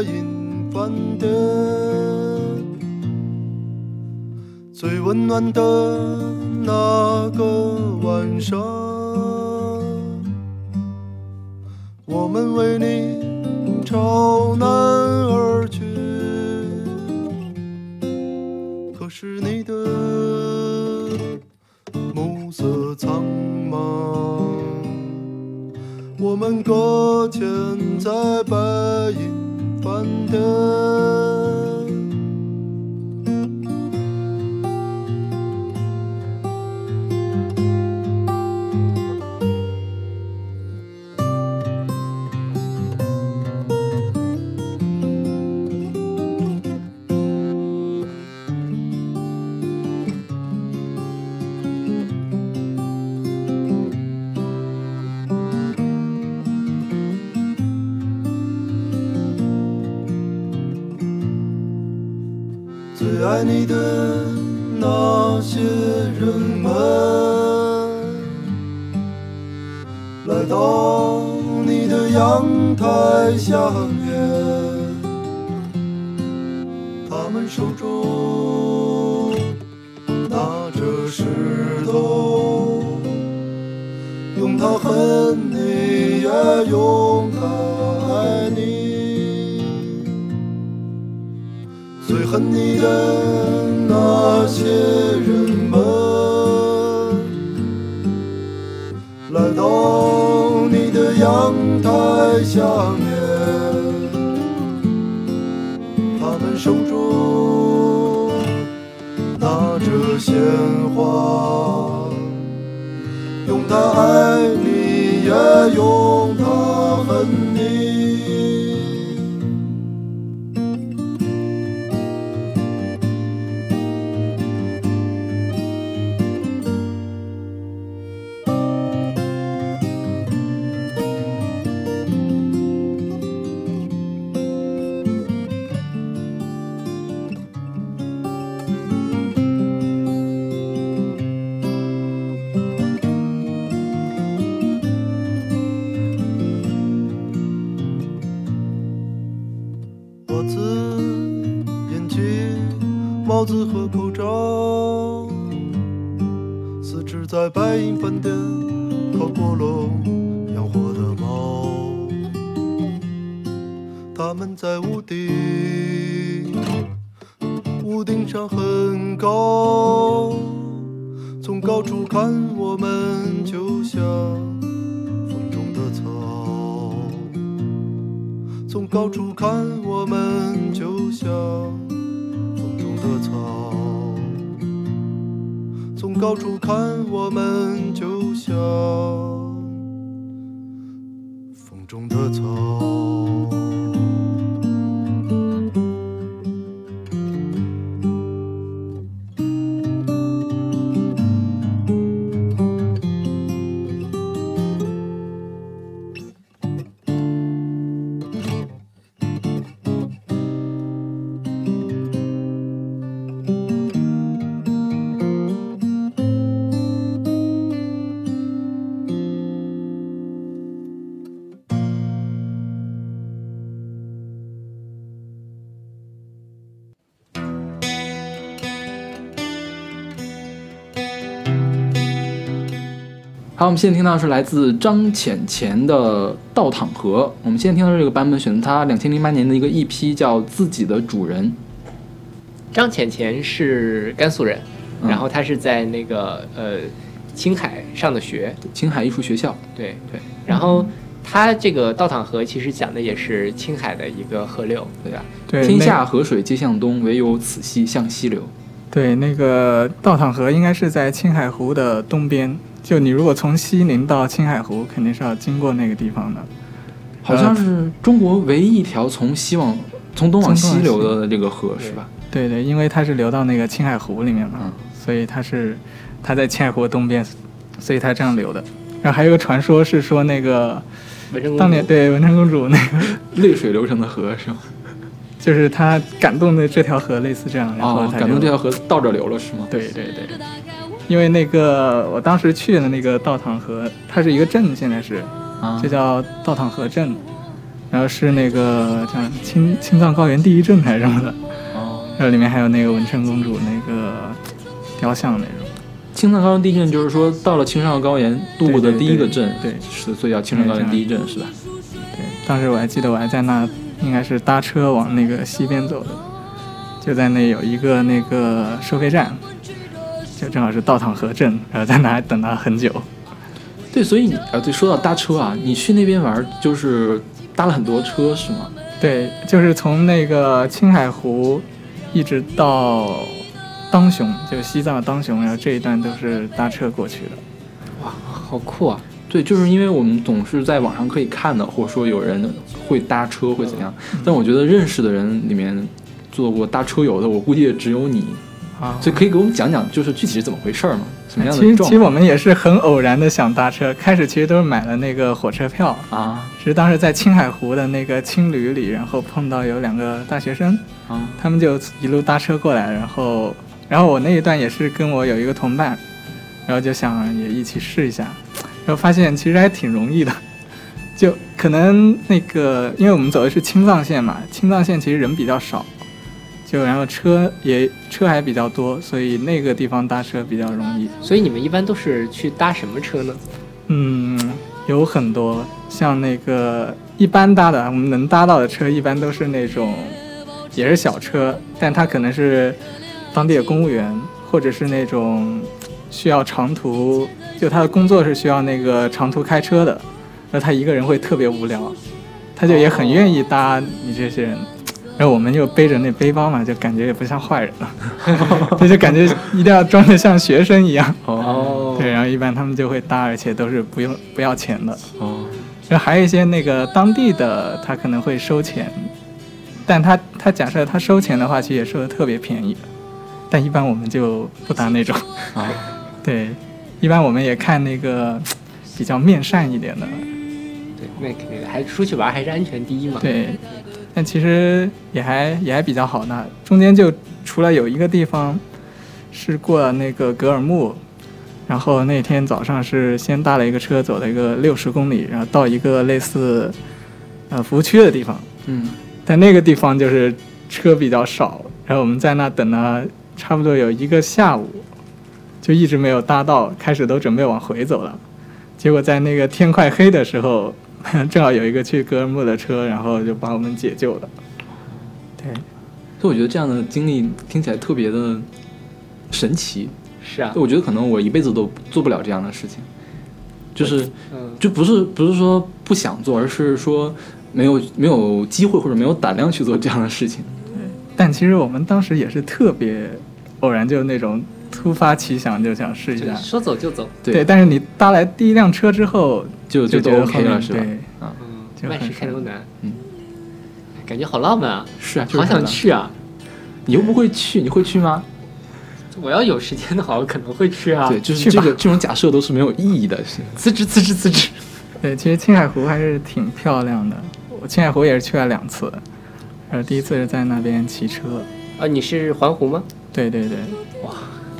银饭店。最温暖的那个晚上，我们为你朝南而去。可是你的暮色苍茫，我们搁浅在白银关灯爱你的那些人们，来到你的阳台下面，他们手中拿着石头，用它恨你，也用它恨你的那些人们，来到你的阳台下面，他们手中拿着鲜花，用它爱你，也用它在白银饭店烤过笼养活的猫，它们在屋顶，屋顶上很高，从高处看我们就像风中的草。从高处看，我们就像高处看，我们就像们现在听到的是来自张浅浅的《倒淌河》。我们现在听到的这个版本选择他两千零八年的一个 EP，叫《自己的主人》。张浅浅是甘肃人，嗯然后他是在那个呃青海上的学，青海艺术学校。对对，然后它这个倒淌河其实讲的也是青海的一个河流，对吧？对，天下河水皆向东，唯有此溪向西流。对，那个倒淌河应该是在青海湖的东边。就你如果从西宁到青海湖，肯定是要经过那个地方的。好像是中国唯一一条从西往从东往西流的这个河，是吧？对对，因为它是流到那个青海湖里面嘛，嗯所以它是它在青海湖东边，所以它这样流的。然后还有个传说是说那个当年对文成公主那个，泪水流成的河是吗？就是她感动的这条河类似这样，然后哦，感动这条河倒着流了是吗？对对对，因为那个我当时去的那个道淌河，它是一个镇，现在是啊这叫道淌河镇，然后是那个叫青青藏高原第一镇还是什么的，哦，然后里面还有那个文成公主那个雕像那种。青藏高原第一镇就是说到了青藏高原度过的第一个镇，对对对是所以叫青藏高原第一镇是吧？对，当时我还记得我还在那，应该是搭车往那个西边走的，就在那有一个那个收费站，就正好是倒淌河镇，然后在那还等了很久。对，所以你啊，对，说到搭车啊，你去那边玩就是搭了很多车是吗？对，就是从那个青海湖一直到当雄，就西藏的当雄，然后这一段都是搭车过去的。哇好酷啊！对，就是因为我们总是在网上可以看到，或者说有人会搭车会怎样，但我觉得认识的人里面做过搭车游的，我估计也只有你，啊。所以可以给我们讲讲，就是具体是怎么回事儿吗？什么样其实的其实我们也是很偶然的想搭车，开始其实都是买了那个火车票，啊。只是当时在青海湖的那个青旅里，然后碰到有两个大学生，啊。他们就一路搭车过来，然后然后我那一段也是跟我有一个同伴，然后就想也一起试一下，然后发现其实还挺容易的，就可能那个因为我们走的是青藏线嘛，青藏线其实人比较少，就然后车也车还比较多，所以那个地方搭车比较容易。所以你们一般都是去搭什么车呢？嗯，有很多像那个一般搭的，我们能搭到的车一般都是那种也是小车，但他可能是当地的公务员，或者是那种需要长途，就他的工作是需要那个长途开车的，然后他一个人会特别无聊，他就也很愿意搭你这些人。然后我们又背着那背包嘛，就感觉也不像坏人了，就就感觉一定要装得像学生一样。哦对，然后一般他们就会搭，而且都是不用不要钱的。哦然后还有一些那个当地的，他可能会收钱，但他他假设他收钱的话，其实也收的特别便宜。但一般我们就不搭那种，啊 对，一般我们也看那个比较面善一点的，对，那肯定的，还出去玩还是安全第一嘛。对。但其实也还也还比较好。呢，中间就除了有一个地方是过了那个格尔木，然后那天早上是先搭了一个车，走了一个六十公里，然后到一个类似呃服务区的地方，嗯。但那个地方就是车比较少，然后我们在那等了差不多有一个下午，就一直没有搭到，开始都准备往回走了，结果在那个天快黑的时候，正好有一个去格尔木的车，然后就把我们解救了。对，所以我觉得这样的经历听起来特别的神奇。是啊，我觉得可能我一辈子都做不了这样的事情，就是嗯，就不是不是说不想做，而是说没有没有机会或者没有胆量去做这样的事情。对但其实我们当时也是特别偶然，就那种突发奇想，就想试一下。说走就走。对对，但是你搭来第一辆车之后，就就都就觉得 OK 了是吧？对，嗯，就万事开头难。嗯，感觉好浪漫啊，是啊，就是好想。去啊！你又不会去，你会去吗？我要有时间的话，我可能会去啊。对，就是这个这种假设都是没有意义的。是辞职，辞职，辞职。对，其实青海湖还是挺漂亮的。我青海湖也是去了两次，然后第一次是在那边骑车。啊，你是环湖吗？对对对，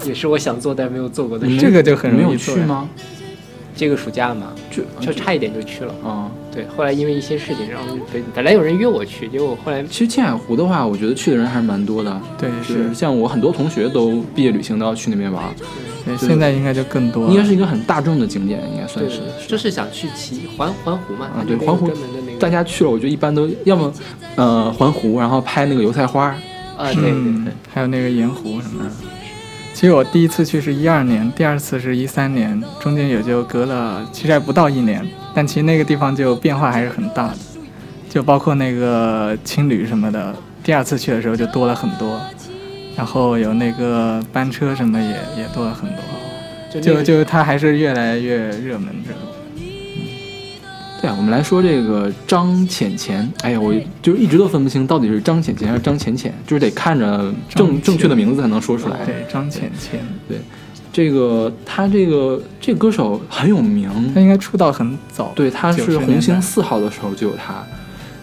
也是我想做但没有做过的你事。这个就很容易做呀去吗？这个暑假嘛，就就差一点就去了。啊。对，后来因为一些事情，然后本本来有人约我去，结果后来其实青海湖的话，我觉得去的人还是蛮多的。对就是像我很多同学都毕业旅行都要去那边玩，对，现在应该就更多了。应该是一个很大众的景点，应该算对是。就是想去骑环环湖嘛，啊对环湖大家去了，我觉得一般都要么呃环湖，然后拍那个油菜花，啊，对对嗯对，，还有那个盐湖什么的。其实我第一次去是一二年，第二次是一三年，中间也就隔了，其实还不到一年，但其实那个地方就变化还是很大的，就包括那个青旅什么的，第二次去的时候就多了很多，然后有那个班车什么也也多了很多，就就它还是越来越热门这种。对啊，我们来说这个张浅浅，哎呀，我就一直都分不清到底是张浅浅还是张浅浅，就是得看着正正确的名字才能说出来。对，张浅浅，对这个他这个这个歌手很有名，他应该出道很早，对，他是红星四号的时候就有他，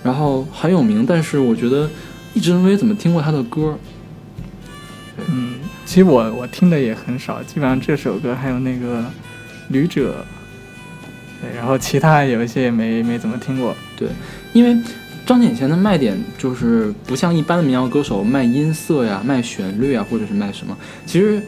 然后很有名，但是我觉得一直没怎么听过他的歌。嗯，其实我我听的也很少，基本上这首歌还有那个《旅者》，对，然后其他有一些也没没怎么听过。对因为张浅浅的卖点就是不像一般的民谣歌手卖音色呀、卖旋律啊，或者是卖什么。其实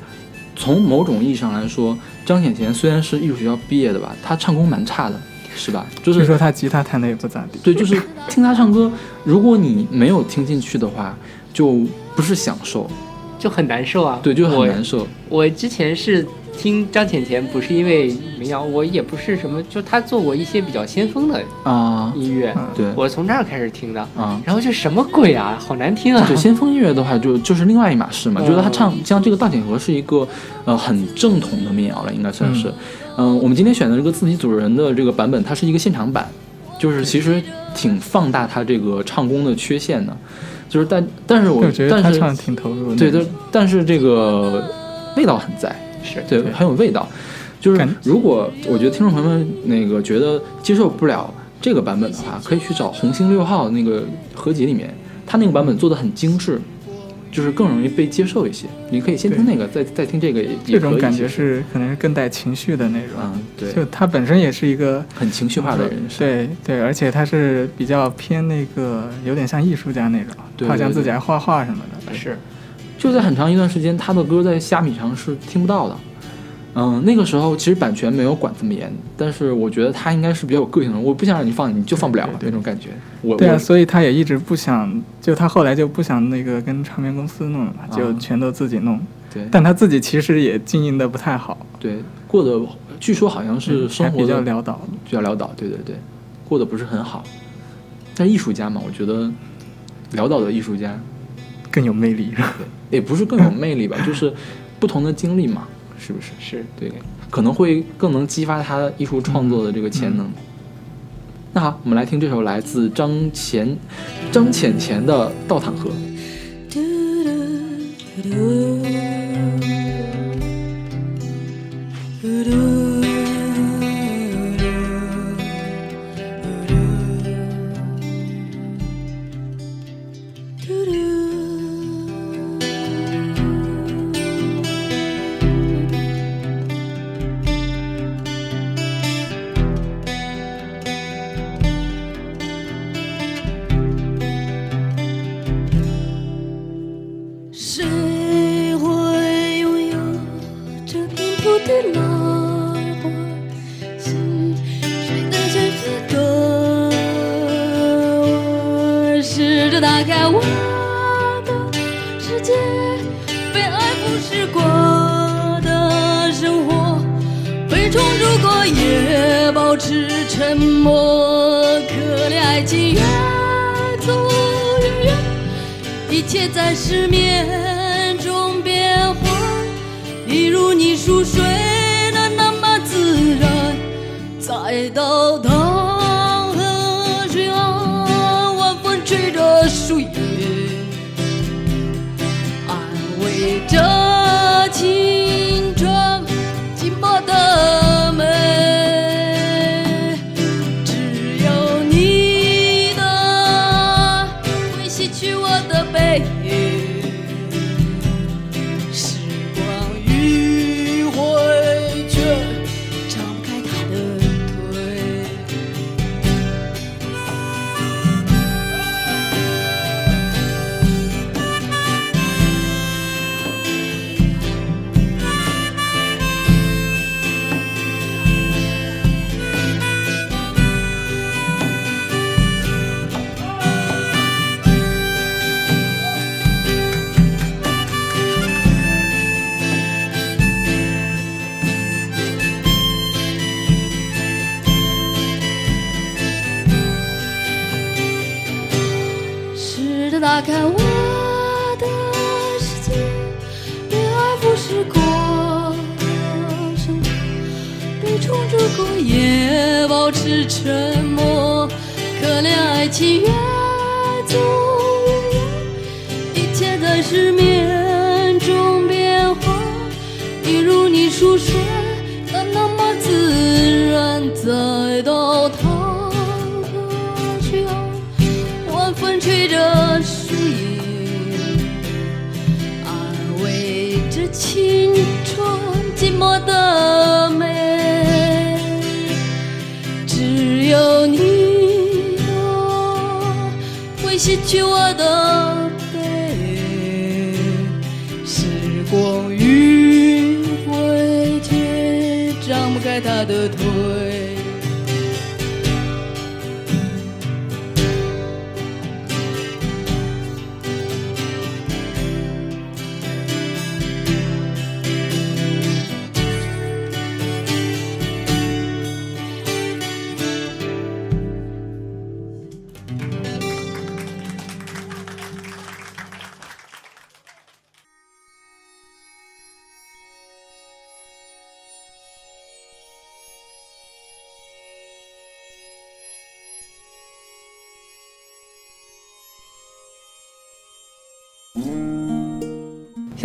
从某种意义上来说，张浅浅虽然是艺术学校毕业的吧，他唱功蛮差的，是吧？就是说他吉他弹的也不咋地。对，就是听他唱歌，如果你没有听进去的话，就不是享受，就很难受啊。对，就很难受。我之前是听张浅浅，不是因为民谣，我也不是什么，就他做过一些比较先锋的啊、音乐，嗯对我从这儿开始听的。啊。然后就什么鬼啊，好难听啊！对先锋音乐的话就，就是另外一码事嘛。嗯就是他唱像这个《大锦河》是一个呃很正统的民谣了，应该算是。嗯、我们今天选的这个自己组人的这个版本，它是一个现场版，就是其实挺放大他这个唱功的缺陷的。就是但但是我我觉得他但是唱的挺投入的。对对，但是这个味道很在，是对，对很有味道。就是如果我觉得听众朋友们那个觉得接受不了这个版本的话，可以去找红星六号那个合集里面，他那个版本做的很精致，就是更容易被接受一些。你可以先听那个，再再听这个也也这种感觉是可能是更带情绪的那种。嗯，对，就他本身也是一个很情绪化的人生。对对，而且他是比较偏那个，有点像艺术家那种，对好像自己还画画什么的。是，就在很长一段时间，他的歌在虾米上是听不到的。嗯，那个时候其实版权没有管这么严，但是我觉得他应该是比较有个性的，我不想让你放，你就放不了那种感觉。我对啊，所以他也一直不想，就他后来就不想那个跟唱片公司弄了，就啊全都自己弄。对但他自己其实也经营的不太好，对过得，据说好像是生活比较潦倒。比较潦倒，对对对，过得不是很好。但艺术家嘛，我觉得潦倒的艺术家更有魅力。也不是更有魅力吧，就是不同的经历嘛，是不是？是对，可能会更能激发他艺术创作的这个潜能。那好，我们来听这首来自张浅张浅浅的《倒淌河》。谁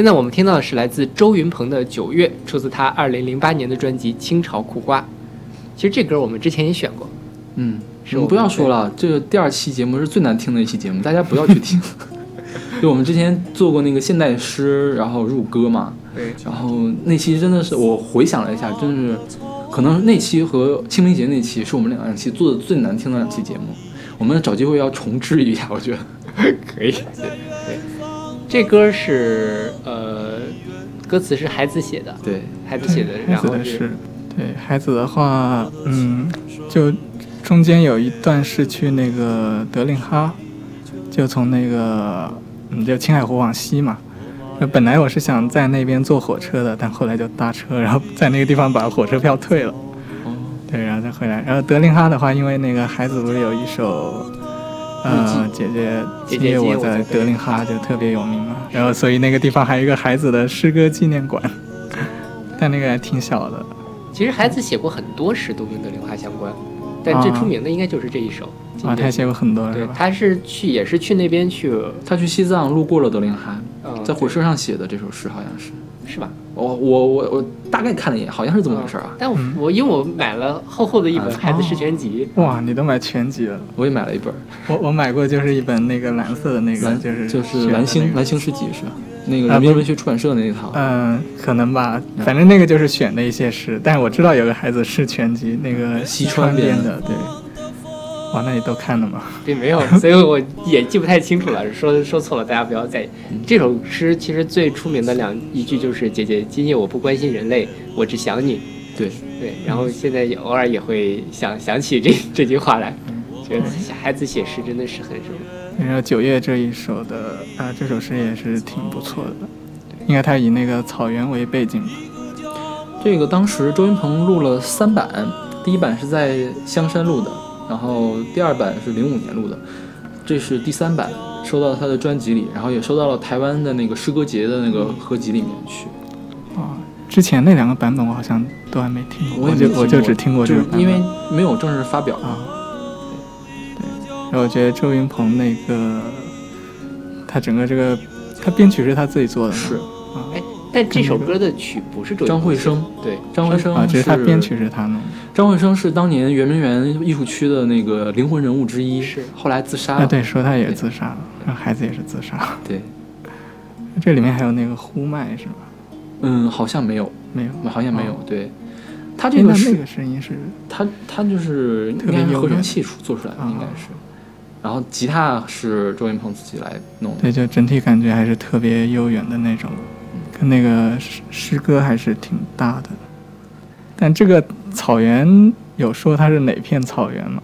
现在我们听到的是来自周云鹏的《九月》，出自他二零零八年的专辑《清朝苦瓜》。其实这歌我们之前也选过，嗯，是我们不要说了，这个第二期节目是最难听的一期节目，大家不要去听。就我们之前做过那个现代诗，然后入歌嘛，对，然后那期真的是我回想了一下，真是可能那期和清明节那期是我们两期做的最难听的两期节目。我们找机会要重置一下，我觉得。可以。对，对这歌是呃，歌词是孩子写的，对，孩子写的，然后孩子的是，对孩子的话，嗯，就中间有一段是去那个德令哈，就从那个嗯，就青海湖往西嘛。那本来我是想在那边坐火车的，但后来就搭车，然后在那个地方把火车票退了。哦，对，然后再回来。然后德令哈的话，因为那个孩子不是有一首，呃，姐姐姐姐我在在德令哈就特别有名嘛。然后所以那个地方还有一个孩子的诗歌纪念馆，但那个还挺小的。其实孩子写过很多诗都跟德令哈相关，但最出名的应该就是这一首。啊，他写过很多是对，吧？他是去也是去那边去，他去西藏路过了德令哈，嗯，在火车上写的这首诗好像是。是吧？我我我我大概看了一眼，好像是这么回事儿啊。但我因为我买了厚厚的一本啊孩子诗全集，哇，你都买全集了。我也买了一本，我我买过就是一本那个蓝色的那个，就是就是蓝星那个蓝星诗集是吧？那个人民文学出版社的那一套。嗯，可能吧，反正那个就是选的一些诗，但是我知道有个孩子是全集，那个西川编的，对。哇，那你都看了吗？并没有，所以我也记不太清楚了，说说错了，大家不要在意。这首诗其实最出名的两一句就是“姐姐，今夜我不关心人类，我只想你对，”。对，然后现在也偶尔也会想想起这这句话来，觉得孩子写诗真的是很什么。然后九月这一首的啊、这首诗也是挺不错的，应该他以那个草原为背景吧。这个当时周云鹏录了三版，第一版是在香山录的，然后第二版是零五年录的，这是第三版收到他的专辑里，然后也收到了台湾的那个诗歌节的那个合集里面去。啊，之前那两个版本我好像都还没听过，我就我就只听过这个版本。因为没有正式发表。啊，对，然后我觉得周云鹏那个，他整个这个，他编曲是他自己做的吗？是啊哎，但这首歌的曲不是周张惠生，对，张惠生啊，其实他编曲是他弄的。张惠生是当年圆明园艺术区的那个灵魂人物之一，是后来自杀啊，了。对，说他也自杀了，然后孩子也是自杀。对，这里面还有那个呼麦是吧？嗯，好像没有，没有，好像没有。哦对，他哎这个是那那个声音是他他就是特应该合成器做出来的，啊应该是。然后吉他是周云鹏自己来弄的。对，就整体感觉还是特别悠远的那种，跟那个诗诗歌还是挺大的。但这个草原有说它是哪片草原吗？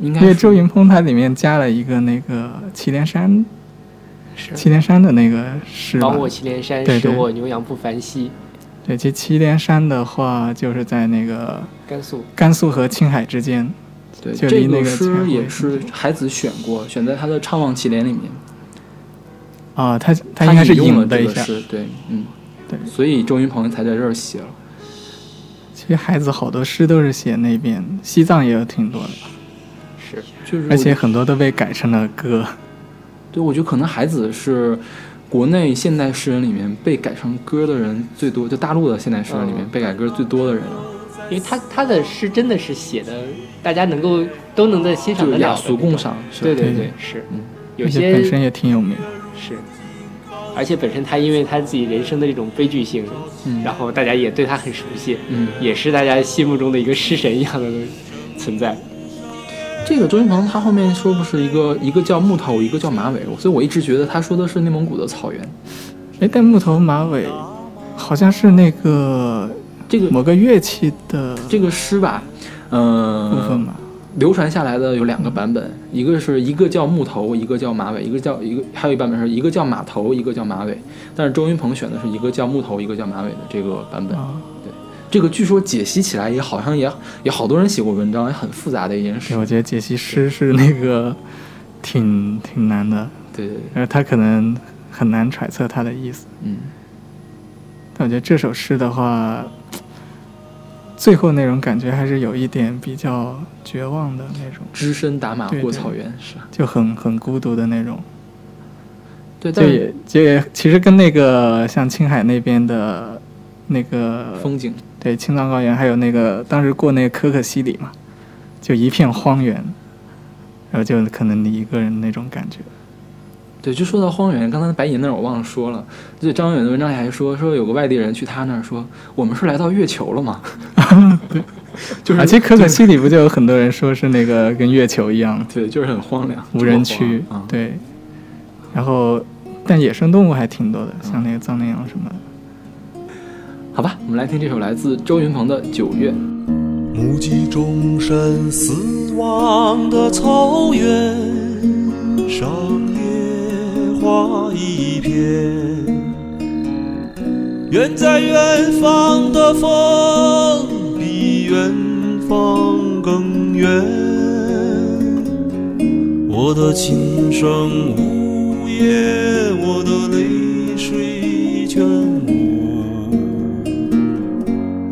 应该因为周云鹏他里面加了一个那个祁连山，是祁连山的那个诗吧帮。我祁连山，使对对我牛羊不烦兮。对，其实祁连山的话就是在那个甘肃甘肃和青海之间。对这就离那个诗前后也是孩子选过，选在他的《怅望祁连》里面。啊，他他他应该是引用了一下。这个诗，对，嗯，对所以周云鹏才在这儿写了。其实孩子好多诗都是写那边，西藏也有挺多的，是就是而且很多都被改成了歌。对，我觉得可能孩子是国内现代诗人里面被改成歌的人最多，就大陆的现代诗人里面嗯被改歌最多的人了，因为他他的诗真的是写的，大家能够都能在欣赏的那种。俗共赏，是对对对对，是嗯，有而且本身也挺有名。是，而且本身他因为他自己人生的这种悲剧性，嗯然后大家也对他很熟悉，嗯，也是大家心目中的一个诗神一样的存在。这个周云鹏他后面说不是一个一个叫木头，一个叫马尾，所以我一直觉得他说的是内蒙古的草原。哎，但木头马尾好像是那个这个某个乐器的这个诗吧，呃，部分吧。流传下来的有两个版本，一个是一个叫木头，一个叫马尾，一个叫一个还有一版本是一个叫马头，一个叫马尾。但是周云鹏选的是一个叫木头，一个叫马尾的这个版本。对，这个据说解析起来也好像也也好多人写过文章，也很复杂的一件对，事。我觉得解析诗是那个挺挺难的，对对对，而他可能很难揣测他的意思。嗯，但我觉得这首诗的话，最后那种感觉还是有一点比较绝望的那种，只身打马过草原是吧？就很很孤独的那种。对，但也就也其实跟那个像青海那边的那个风景，对青藏高原，还有那个当时过那个可可西里嘛，就一片荒原，然后就可能你一个人那种感觉。对，就说到荒原，刚才白银那儿我忘了说了，就张远的文章里还说说有个外地人去他那儿说，我们是来到月球了吗？对，就是而且可可西里不就有很多人说是那个跟月球一样对，就是很荒凉，无人区啊。，对，然后但野生动物还挺多的，像那个藏羚羊什么的。好吧，我们来听这首来自周云鹏的《九月》。目击终身死亡的草原上，画一片。远在远方的风，比远方更远。我的琴声呜咽，我的泪水全无。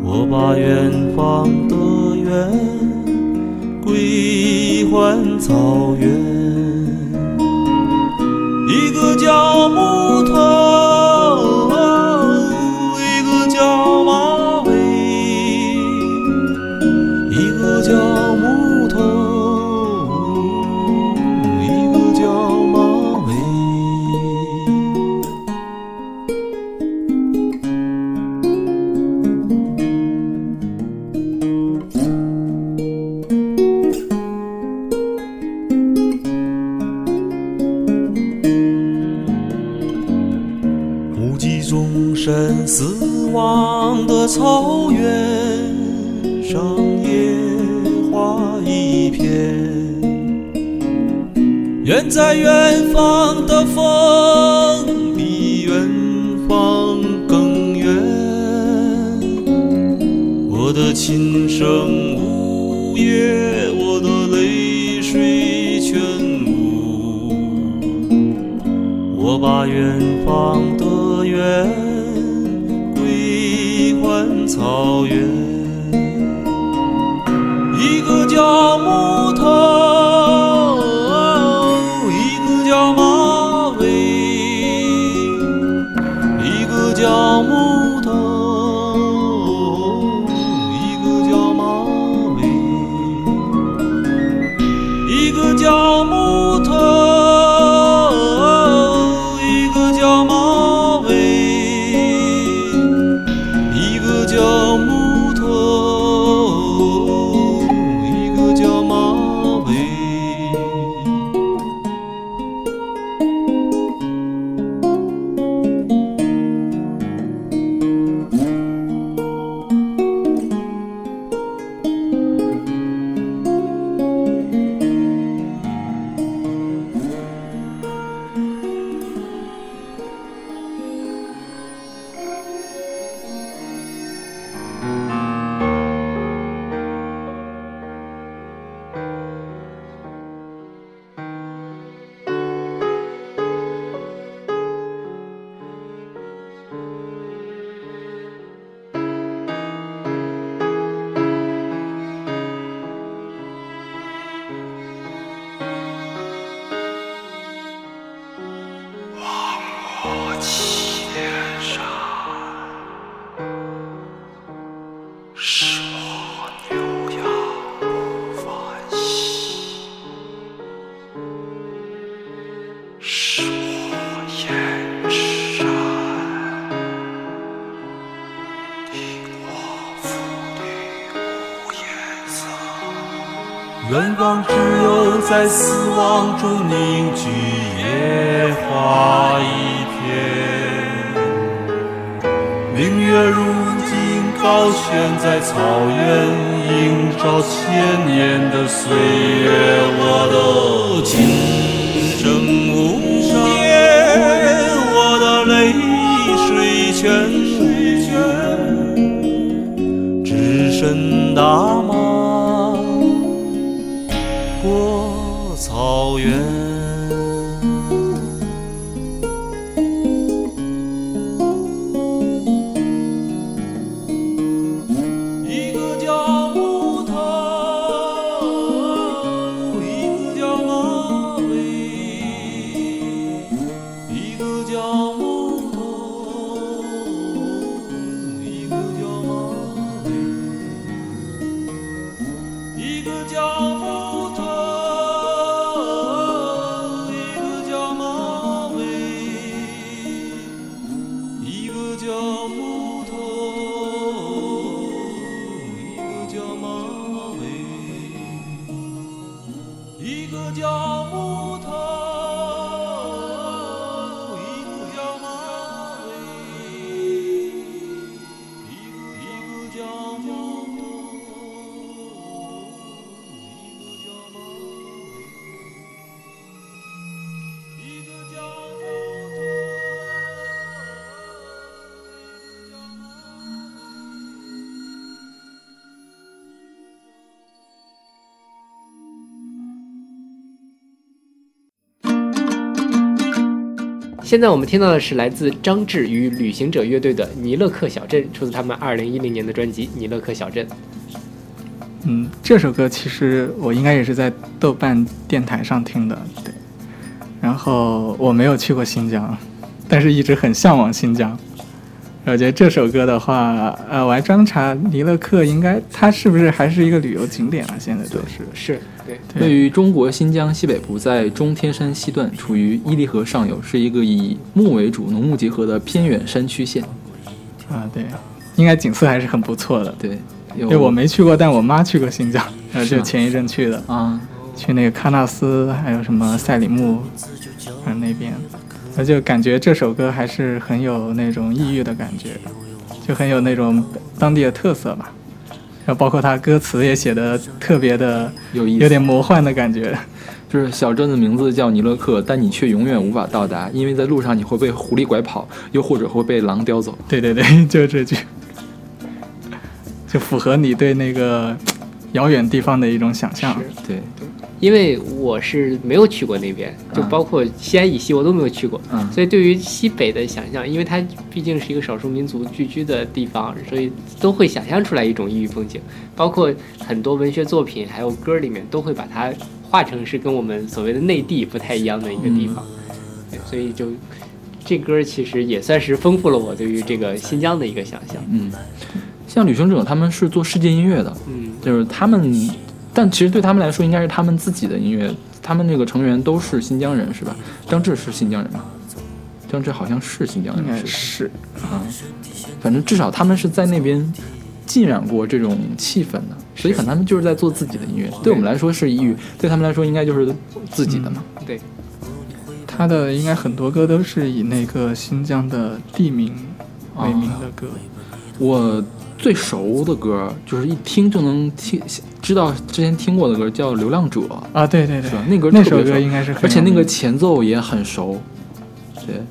我把远方的远归还草原，一个叫木头，草原上，野花一片。远在远方的风，比远方更远。我的琴声呜咽，我的泪水全无。我把远方的远草原，一个叫木头，现在我们听到的是来自张志与旅行者乐队的《尼勒克小镇》，出自他们二零一零年的专辑《尼勒克小镇》。嗯，这首歌其实我应该也是在豆瓣电台上听的，对。然后我没有去过新疆，但是一直很向往新疆。我觉得这首歌的话，呃，我还专门查尼勒克，应该它是不是还是一个旅游景点啊？现在都是。是对，对位于中国新疆西北部，在中天山西段，处于伊犁河上游，是一个以牧为主、农牧结合的偏远山区县。啊，对，应该景色还是很不错的。对，有对，我没去过，但我妈去过新疆，呃，就前一阵去的，啊，去那个喀纳斯，还有什么赛里木，呃那边，我就感觉这首歌还是很有那种异域的感觉，就很有那种当地的特色吧。然后包括它歌词也写的特别的有意思，有点魔幻的感觉。就是小镇的名字叫尼勒克，但你却永远无法到达，因为在路上你会被狐狸拐跑，又或者会被狼叼走。对对对，就这句，就符合你对那个遥远地方的一种想象。对对，因为我是没有去过那边，就啊包括西安以西我都没有去过，嗯所以对于西北的想象，因为它毕竟是一个少数民族聚居的地方，所以都会想象出来一种异域风情。包括很多文学作品还有歌里面都会把它画成是跟我们所谓的内地不太一样的一个地方，对，所以就这歌其实也算是丰富了我对于这个新疆的一个想象。嗯，像旅行者他们是做世界音乐的，嗯，就是他们，但其实对他们来说应该是他们自己的音乐，他们那个成员都是新疆人是吧？张志是新疆人吗？张志好像是新疆应该人，是是，啊，反正至少他们是在那边浸染过这种气氛的，所以可能他们就是在做自己的音乐。对我们来说是异域，对他们来说应该就是自己的嘛。对，他的应该很多歌都是以那个新疆的地名为名的歌。我最熟的歌就是一听就能听知道之前听过的歌，叫《流浪者》，啊，对对对是吧，那歌那首歌应该是而且那个前奏也很熟。对，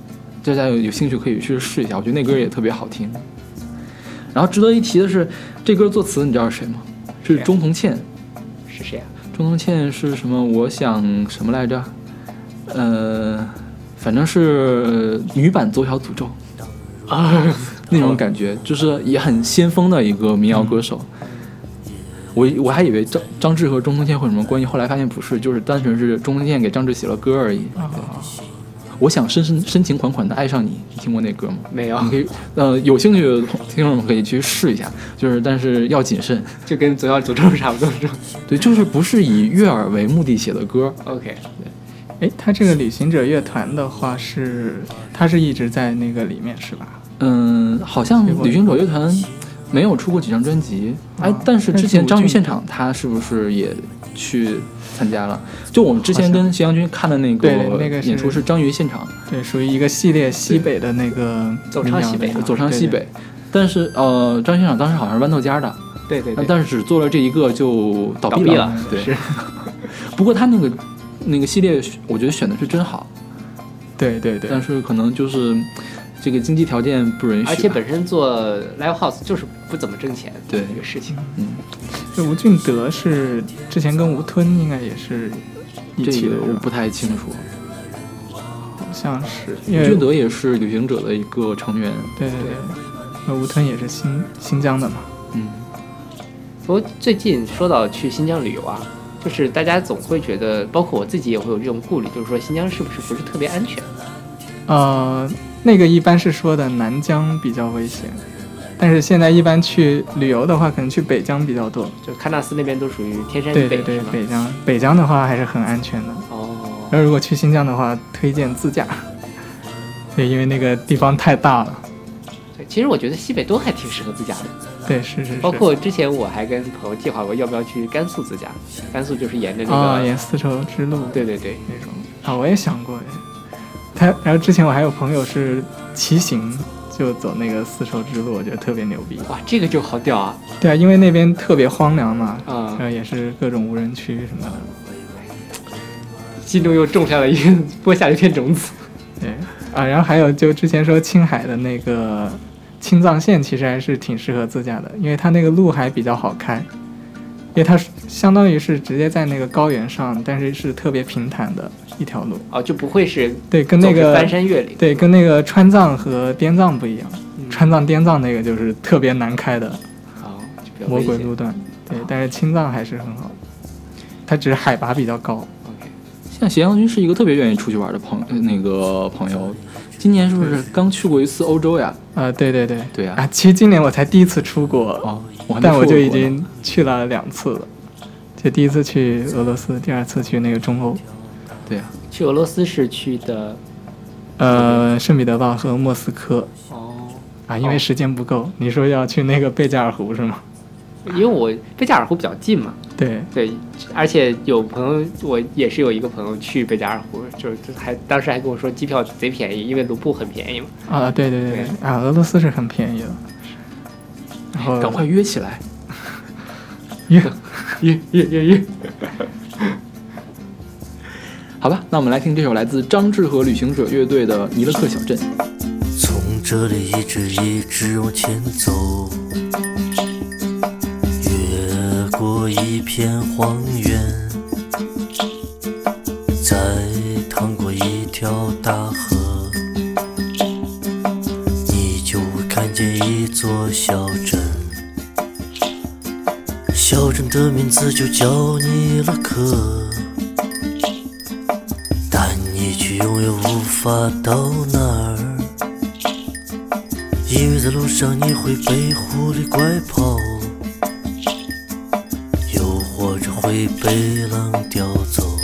大家有有兴趣可以去试一下，我觉得那歌也特别好听。然后值得一提的是，这歌作词你知道是谁吗？是钟同倩。是谁啊？钟同倩是什么？我想什么来着？呃，反正是女版《左小诅咒》啊，那种感觉，就是也很先锋的一个民谣歌手。我我还以为张张志和钟同倩会有什么关系，后来发现不是，就是单纯是钟同倩给张志写了歌而已。啊，我想深深深情款款的爱上你，你听过那歌吗？没有你，可以呃有兴趣的听众们可以去试一下，就是但是要谨慎。就跟左小诅咒差不多是吧对，就是不是以悦耳为目的写的歌，？OK，哎，他这个旅行者乐团的话是，他是一直在那个里面是吧？嗯，好像旅行者乐团没有出过几张专辑，哎啊，但是之前章鱼现场他是不是也去参加了？就我们之前跟徐阳君看的那个那个演出是章鱼现场，对，属于一个系列西北的那个走唱西北的走唱西北。但是呃，章鱼现场当时好像是豌豆尖儿的，对对对，但是只做了这一个就倒闭了。对，不过他那个那个系列，我觉得选的是真好，对对对。但是可能就是这个经济条件不允许，而且本身做 live house 就是不怎么挣钱对。这个事情。嗯，这吴俊德是之前跟吴吞应该也是一这起的，我不太清楚。好像是。因为吴俊德也是旅行者的一个成员，对对。对，那吴吞也是新新疆的嘛，嗯，不过最近说到去新疆旅游啊，就是大家总会觉得，包括我自己也会有这种顾虑，就是说新疆是不是不是特别安全？呃，那个一般是说的南疆比较危险，但是现在一般去旅游的话，可能去北疆比较多。就喀纳斯那边都属于天山以北对对对？北疆北疆的话还是很安全的。哦，然后如果去新疆的话，推荐自驾。对，因为那个地方太大了。对，其实我觉得西北都还挺适合自驾的，对，是是是。包括之前我还跟朋友计划过要不要去甘肃自驾，甘肃就是沿着那个，啊，沿丝绸之路对对对，那种啊，我也想过哎。他，然后之前我还有朋友是骑行，就走那个丝绸之路，我觉得特别牛逼。哇，这个就好屌啊！对啊，因为那边特别荒凉嘛，啊然后也是各种无人区什么的。心中又种下了一个播下了一片种子。对啊，然后还有就之前说青海的那个青藏线，其实还是挺适合自驾的，因为它那个路还比较好开，因为它是相当于是直接在那个高原上，但是是特别平坦的一条路。哦，就不会是对，跟那个翻山越岭。对，跟那个川藏和滇藏不一样，嗯川藏、滇藏那个就是特别难开的哦，就比较魔鬼路段。对，但是青藏还是很好，它只是海拔比较高。OK，像斜阳君是一个特别愿意出去玩的朋呃那个朋友，今年是不是刚去过一次欧洲呀？啊、对对对，对呀啊，其实今年我才第一次出国，哦，但我就已经去了两次了，就第一次去俄罗斯，第二次去那个中欧，对。呀、去俄罗斯是去的呃，圣彼得堡和莫斯科。哦，啊，因为时间不够。你说要去那个贝加尔湖是吗？因为我贝加尔湖比较近嘛，对，对，而且有朋友，我也是有一个朋友去贝加尔湖，就是还当时还跟我说机票贼便宜，因为卢布很便宜嘛。啊，对对对。对。啊，俄罗斯是很便宜的。然后赶快约起来。约约约约约，好吧，那我们来听这首来自张志和旅行者乐队的《尼勒克小镇》。从这里一直一直往前走，越过一片荒原，再趟过一条大河，你就会看见一座小镇。小镇的名字就叫尼勒克，但你却永远无法到那儿。因为在路上你会被狐狸拐跑，又或者会被狼叼走。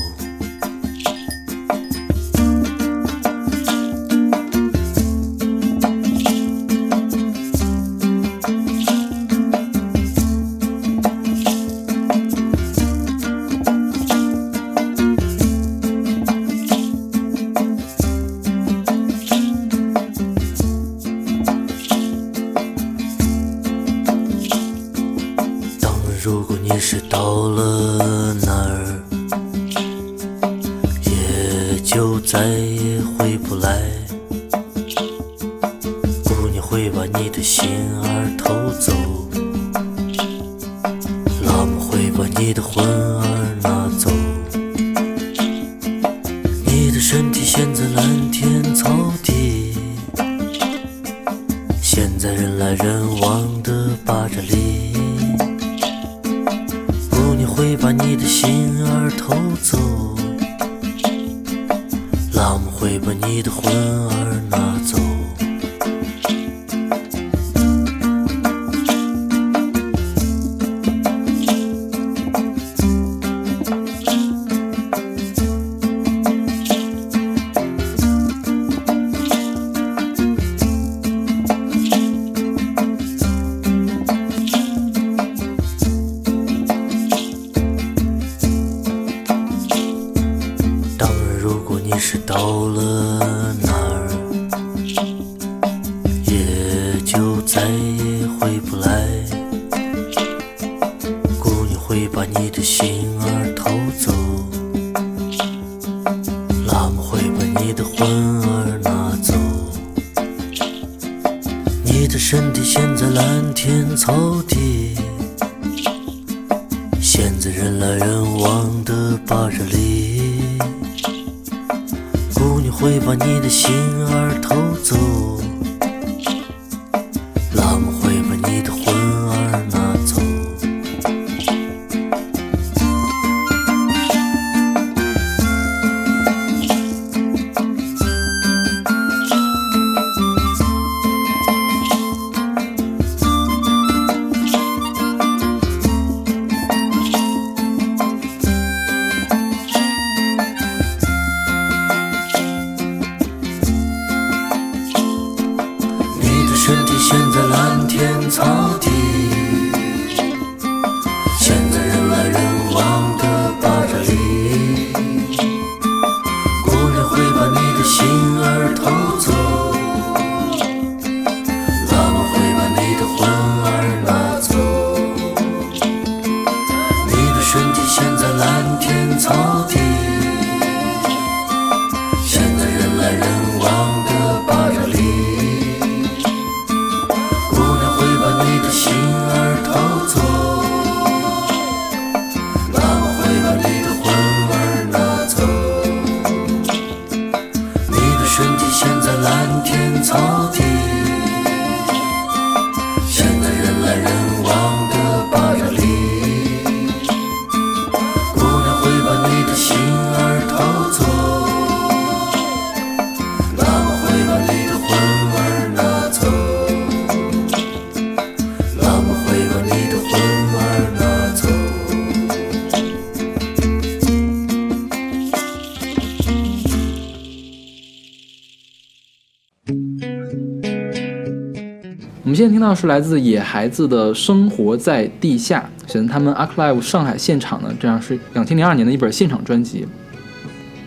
到的是来自野孩子的《生活在地下》，选择他们 Arclive 上海现场的，这样是两千零二年的一本现场专辑。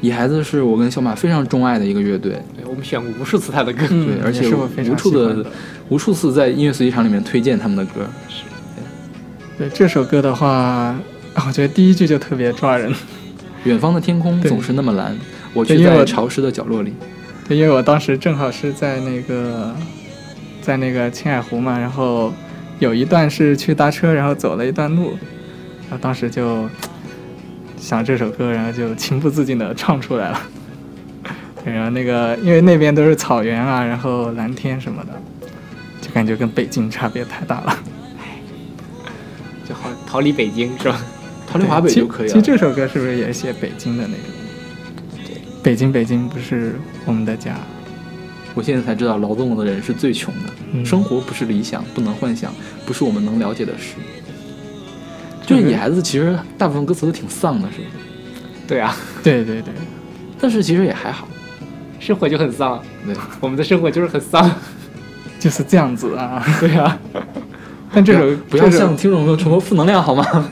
野孩子是我跟小马非常钟爱的一个乐队，对我们选过无数次他的歌，嗯对，而且无数的的无数次在音乐随机场里面推荐他们的歌。对这首歌的话，啊我觉得第一句就特别抓人。远方的天空总是那么蓝，我却在潮湿的角落里。对，因为我当时正好是在那个，在那个青海湖嘛，然后有一段是去搭车，然后走了一段路，然后当时就想这首歌，然后就情不自禁的唱出来了。对，然后那个因为那边都是草原啊，然后蓝天什么的，就感觉跟北京差别太大了。就好逃离北京是吧？逃离华北就可以了。其实这首歌是不是也写北京的那种？北京，北京不是我们的家。我现在才知道，劳动的人是最穷的，嗯生活不是理想，不能幻想，不是我们能了解的事。就是野孩子，其实大部分歌词都挺丧的，是不是？对啊，对对对，但是其实也还好。生活就很丧，对，我们的生活就是很丧。就是这样子啊。对啊，但这首不要向听众朋友传播负能量好吗？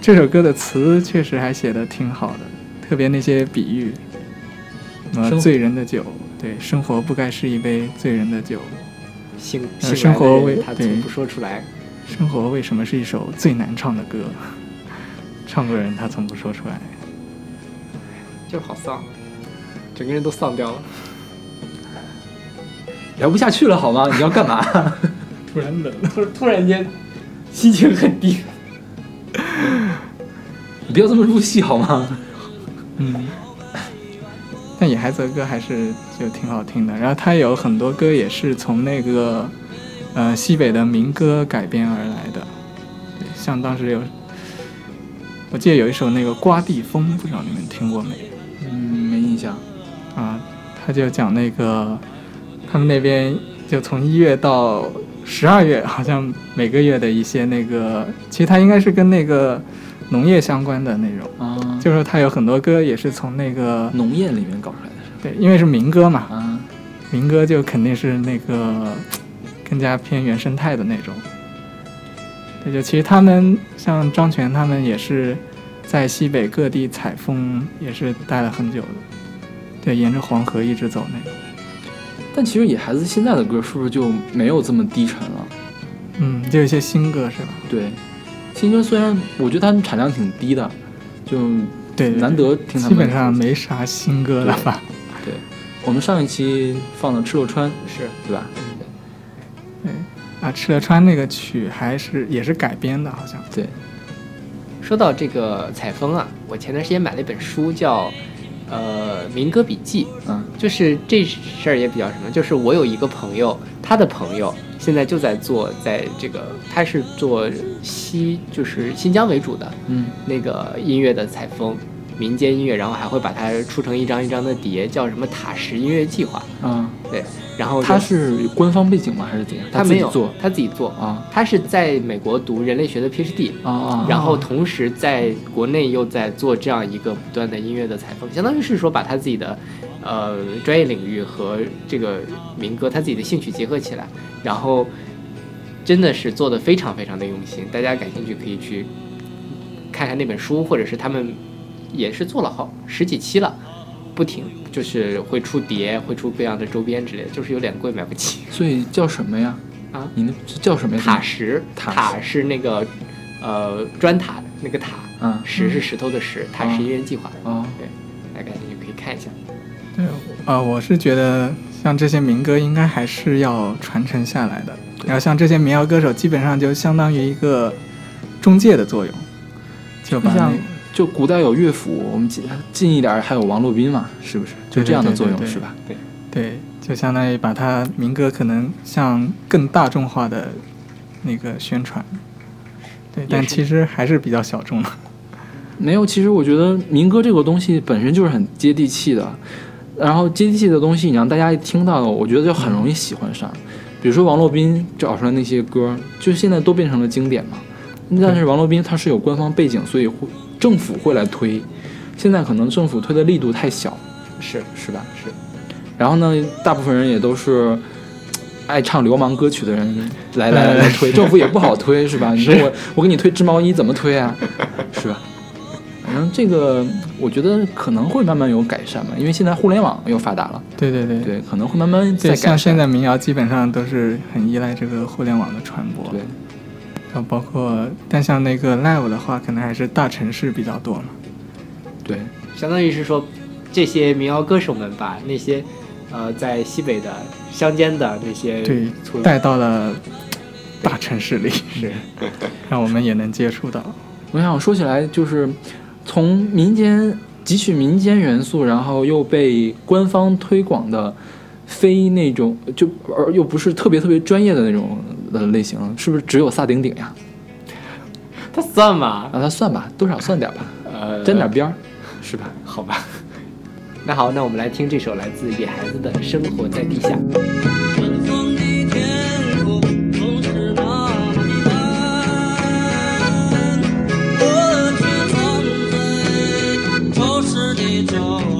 这首歌的词确实还写的挺好的，特别那些比喻，什么醉人的酒，对，生活不该是一杯醉人的酒，醒呃醒生活为他从不说出来。生活为什么是一首最难唱的歌？唱歌人他从不说出来。就是好丧，整个人都丧掉了。聊不下去了好吗？你要干嘛？突然冷，突突然间心情很低，你不要这么入戏好吗？嗯。但野孩子的歌还是就挺好听的，然后他有很多歌也是从那个呃西北的民歌改编而来的，对，像当时有，我记得有一首那个《刮地风》，不知道你们听过没？嗯，没印象。啊，他就讲那个他们那边就从一月到十二月，好像每个月的一些那个，其实他应该是跟那个农业相关的内容，啊，就是说他有很多歌也是从那个农业里面搞出来的对，因为是民歌嘛，啊，民歌就肯定是那个 更加偏原生态的那种。对，就其实他们像张全他们也是在西北各地采风，也是待了很久的。对，沿着黄河一直走那种。但其实野孩子现在的歌是不是就没有这么低沉了？嗯，就有一些新歌是吧？对，新歌虽然我觉得它产量挺低的，就对，难得听他们基本上没啥新歌了吧？对，我们上一期放的《赤裸川》是对吧？对啊，赤勒川那个曲还是也是改编的，好像。对，说到这个采风啊，我前段时间买了一本书叫呃《民歌笔记》，嗯，就是这事儿也比较什么，就是我有一个朋友，他的朋友现在就在做，在这个他是做西就是新疆为主的嗯那个音乐的采风。民间音乐，然后还会把它出成一张一张的碟，叫什么塔什音乐计划。嗯，对，然后他是官方背景吗？还是怎样？他没有做他自己做。啊他是在美国读人类学的 PhD，啊啊！然后同时在国内又在做这样一个不断的音乐的采风，相当于是说把他自己的呃专业领域和这个民歌他自己的兴趣结合起来，然后真的是做的非常非常的用心。大家感兴趣可以去看看那本书，或者是他们也是做了好十几期了，不停就是会出碟，会出各样的周边之类的，就是有点贵买不起。所以叫什么呀？啊你那叫什么呀？塔石，塔塔是那个呃砖塔的那个塔，嗯石是石头的石，塔石音乐计划。哦对，呃，我是觉得像这些民歌应该还是要传承下来的。然后像这些民谣歌手，基本上就相当于一个中介的作用，就把那像就古代有乐府，我们近近一点还有王洛宾嘛，是不是？就这样的作用是吧？对对，就相当于把它民歌可能向更大众化的那个宣传。对，但其实还是比较小众的。没有，其实我觉得民歌这个东西本身就是很接地气的，然后接地气的东西，你让大家一听到，我觉得就很容易喜欢上。比如说王洛宾找出来那些歌，就现在都变成了经典嘛。但是王洛宾他是有官方背景，所以会政府会来推。现在可能政府推的力度太小，是是吧？是。然后呢，大部分人也都是爱唱流氓歌曲的人来来来来推，政府也不好推，是吧？你说我我给你推织毛衣怎么推啊？是吧？反正这个我觉得可能会慢慢有改善吧，因为现在互联网又发达了，对对对。对，可能会慢慢再对，改善。像现在民谣基本上都是很依赖这个互联网的传播。对，然后包括，但像那个 live 的话，可能还是大城市比较多嘛。对相当于是说，这些民谣歌手们把那些呃在西北的乡间的那些对，带到了大城市里，是让我们也能接触到。我想说起来，就是从民间汲取民间元素，然后又被官方推广的非那种就而又不是特别特别专业的那种的类型，是不是只有萨顶顶呀？他算吗？啊，他算吧，多少算点吧，呃，沾点边儿，是吧？好吧。那好，那我们来听这首来自野孩子的《生活在地下》。湿的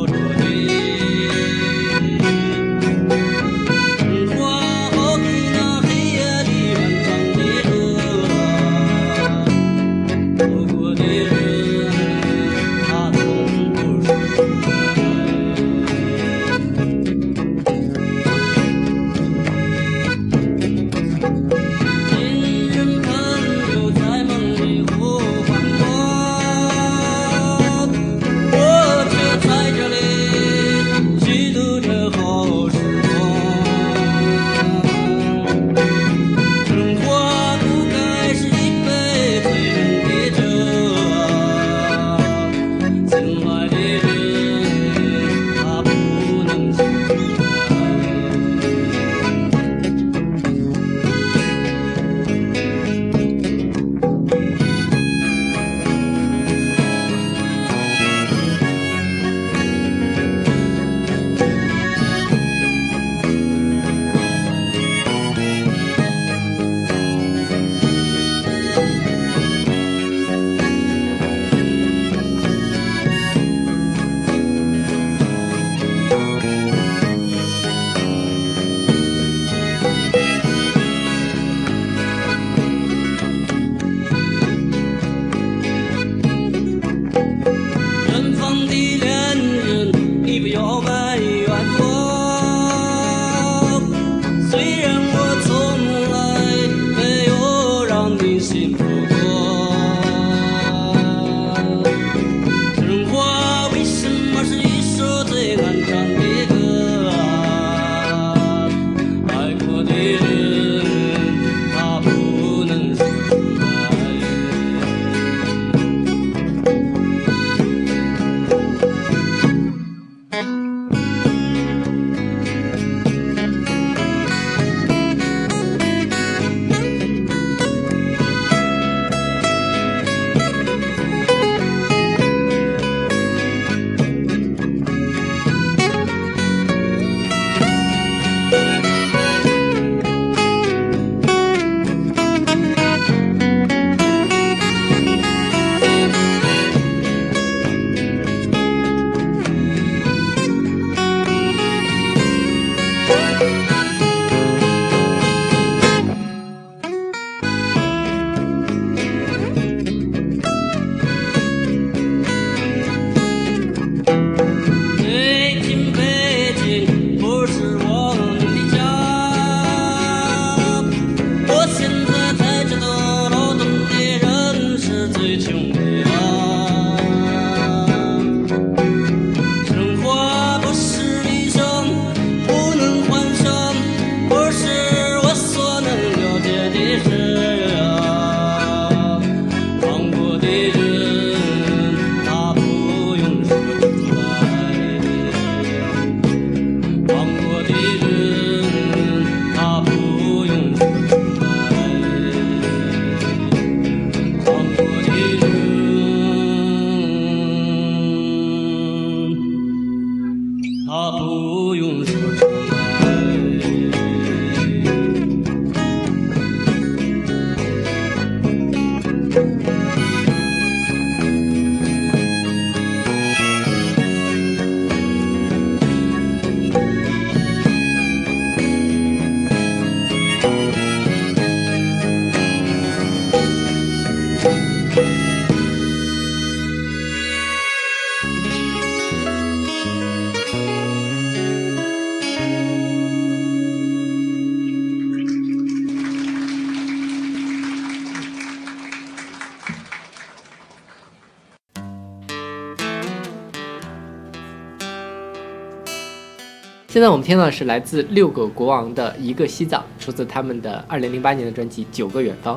现在我们听到的是来自六个国王的一个西藏，出自他们的二零零八年的专辑《九个远方》。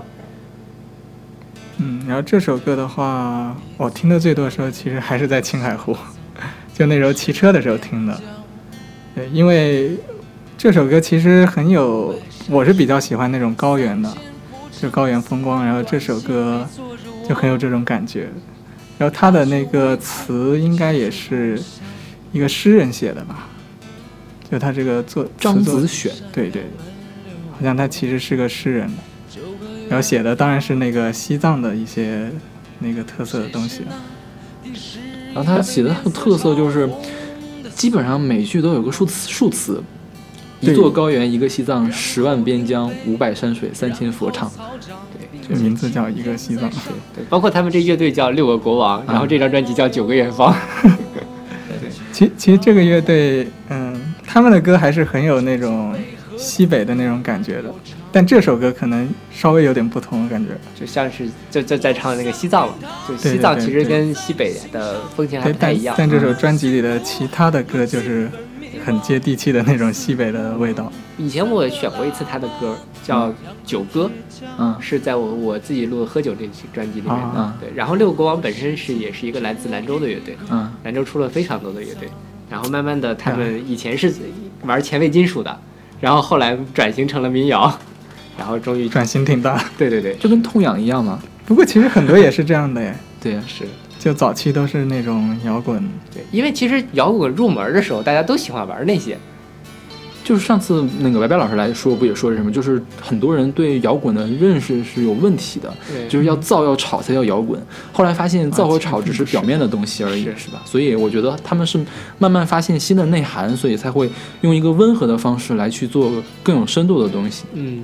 嗯，然后这首歌的话，我听的最多的时候，其实还是在青海湖，就那时候骑车的时候听的。对，因为这首歌其实很有，我是比较喜欢那种高原的，就高原风光。然后这首歌就很有这种感觉。然后他的那个词应该也是一个诗人写的吧？就他这个作张词作子选，对对，好像他其实是个诗人，然后写的当然是那个西藏的一些那个特色的东西。然后他写的很有特色就是，基本上每句都有个数词数词，一座高原，一个西藏，十万边疆，五百山水，三千佛唱。这名字叫一个西藏。对对，包括他们这乐队叫六个国王，然后这张专辑叫九个远方。对其其实这个乐队，嗯，他们的歌还是很有那种西北的那种感觉的，但这首歌可能稍微有点不同的感觉。就像是就就在唱那个西藏嘛，就西藏其实跟西北的风情还不太一样。但这首专辑里的其他的歌就是很接地气的那种西北的味道。以前我选过一次他的歌，叫《酒歌》，嗯是在我我自己录的《喝酒》这期专辑里面的。啊对，然后六个国王本身是也是一个来自兰州的乐队，嗯，兰州出了非常多的乐队，然后慢慢的他们以前是玩前卫金属的，然后后来转型成了民谣，然后终于转型挺大，对对对就跟痛痒一样嘛。不过其实很多也是这样的耶，对呀、是。就早期都是那种摇滚。对，因为其实摇滚入门的时候，大家都喜欢玩那些，就是上次那个白白老师来说，不也说是什么？就是很多人对摇滚的认识是有问题的，对就是要造要吵才叫摇滚。后来发现造和吵只是表面的东西而已，是是吧？所以我觉得他们是慢慢发现新的内涵，所以才会用一个温和的方式来去做更有深度的东西。嗯，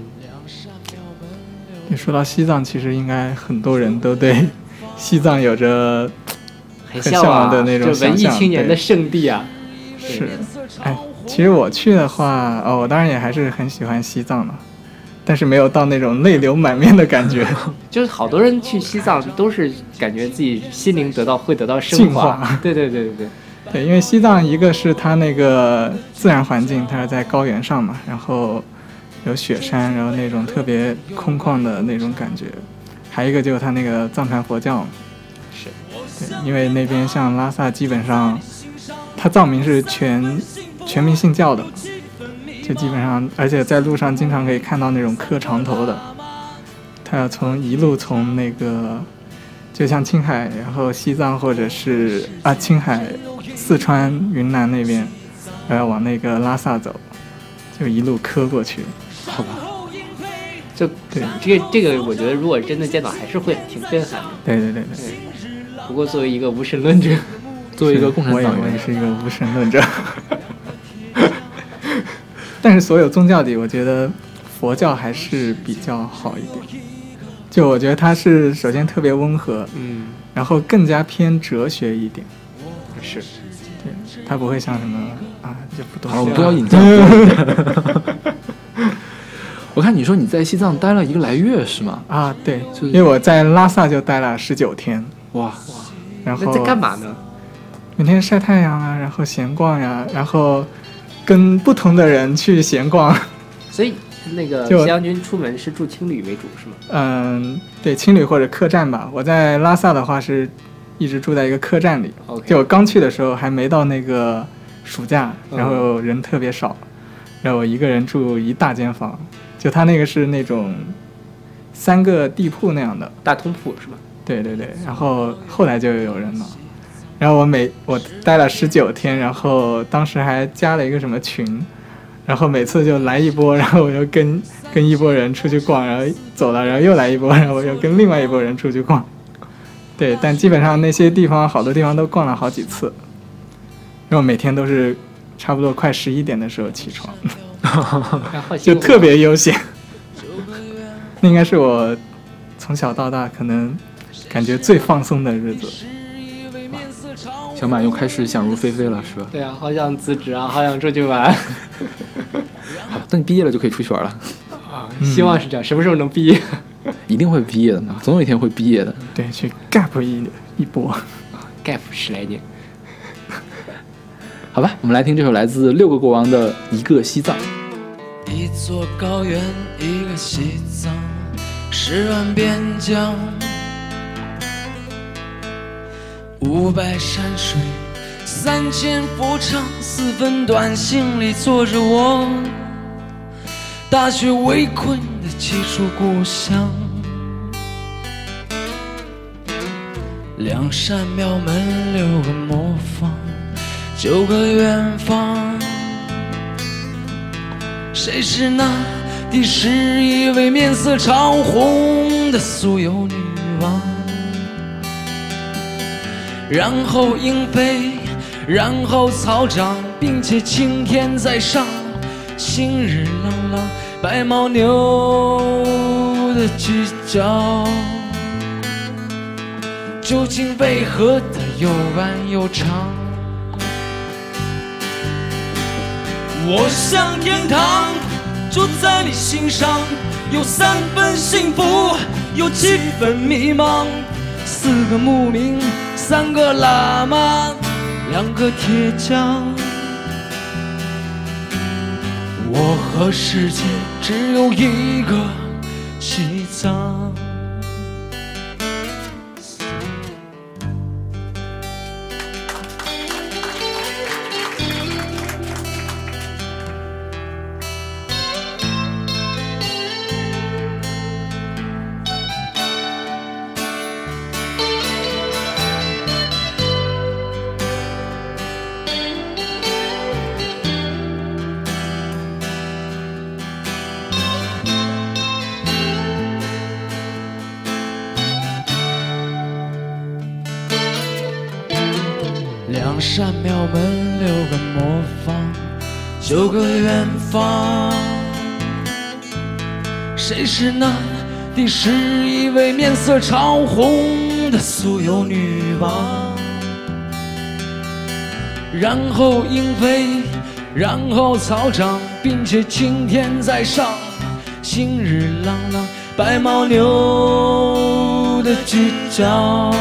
你说到西藏，其实应该很多人都对 西藏有着很向往啊，的那种这文艺青年的圣地啊，是，哎，其实我去的话，哦，我当然也还是很喜欢西藏的，但是没有到那种泪流满面的感觉。就是好多人去西藏都是感觉自己心灵得到会得到升华，对对对对对，对，因为西藏一个是它那个自然环境，它是在高原上嘛，然后有雪山，然后那种特别空旷的那种感觉，还有一个就是它那个藏传佛教，是，对，因为那边像拉萨基本上，它藏民是全全民信教的，就基本上，而且在路上经常可以看到那种磕长头的，他要从一路从那个，就像青海，然后西藏或者是啊青海、四川、云南那边，然后往那个拉萨走，就一路磕过去。好吧，就对。这个这个，我觉得如果真的见到，还是会挺震撼的。对对对对，不过作为一个无神论者，作为一个共产党员，我也是一个无神论者。但是所有宗教里，我觉得佛教还是比较好一点。就我觉得它是首先特别温和，嗯，然后更加偏哲学一点。是，对，它不会像什么啊，就不懂好，我不要引战。我看你说你在西藏待了一个来月是吗？啊，对，就是因为我在拉萨就待了十九天，哇，然后在干嘛呢？每天晒太阳啊，然后闲逛呀，然后跟不同的人去闲逛。所以那个就西洋军出门是住青旅为主是吗？嗯，对，青旅或者客栈吧。我在拉萨的话是一直住在一个客栈里。就我刚去的时候还没到那个暑假，嗯然后人特别少，然后我一个人住一大间房，就他那个是那种三个地铺那样的。大通铺是吧？对对对，然后后来就有人了。然后我每我待了十九天，然后当时还加了一个什么群，然后每次就来一波，然后我就跟 跟一波人出去逛，然后走了，然后又来一波，然后我又跟另外一波人出去逛。对，但基本上那些地方好多地方都逛了好几次，然后每天都是差不多快十一点的时候起床，就特别悠闲。那应该是我从小到大可能感觉最放松的日子。小马又开始想入非非了是吧？对啊，好想辞职啊，好想出去玩 好，等你毕业了就可以出去玩了，啊！希望是这样，什么时候能毕业？一定会毕业的嘛，总有一天会毕业的。对，去 gap 一一波。gap 十来年，好好吧，我们来听这首来自六个国王的一个西藏。一座高原，一个西藏，十万边疆，五百山水，三千佛唱，四分短信里坐着我，大雪围困的几处故乡，两扇庙门，六个磨坊，九个远方。谁是那第十一位面色潮红的酥油女王？然后鹰飞，然后草长，并且青天在上，新日朗朗，白牦牛的犄角，究竟为何它又弯又长？我向天堂，就在你心上，有三分幸福，有七分迷茫。四个牧民，三个喇嘛，两个铁匠。我和世界只有一个西藏。是那第十一位面色潮红的酥油女王？然后鹰飞，然后草长，并且青天在上，新日朗朗，白牦牛的犄角。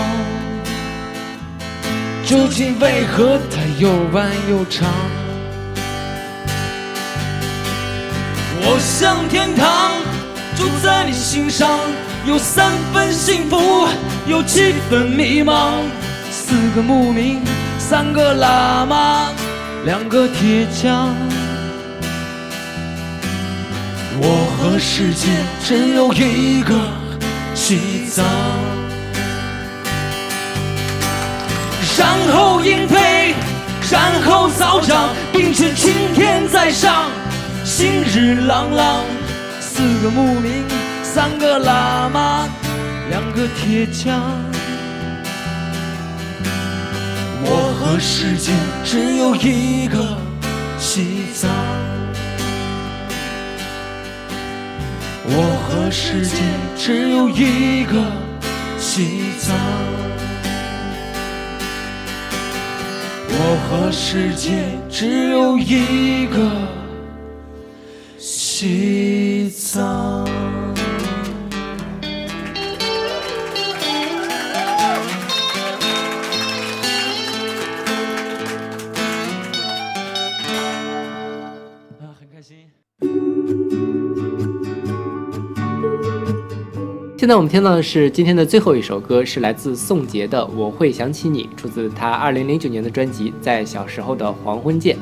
究竟为何它又弯又长？我向天堂，住在你心上，有三分幸福，有七分迷茫。四个牧民，三个喇嘛，两个铁匠。我和世界只有一个西藏。然后鹰飞，然后草长，并且青天在上，新日朗朗。四个牧民，三个喇嘛，两个铁匠。我和世界只有一个西藏。我和世界只有一个西藏。我和世界只有一个西西藏。啊，很开心。现在我们听到的是今天的最后一首歌，是来自宋杰的《我会想起你》，出自他2009年的专辑《在小时候的黄昏见》。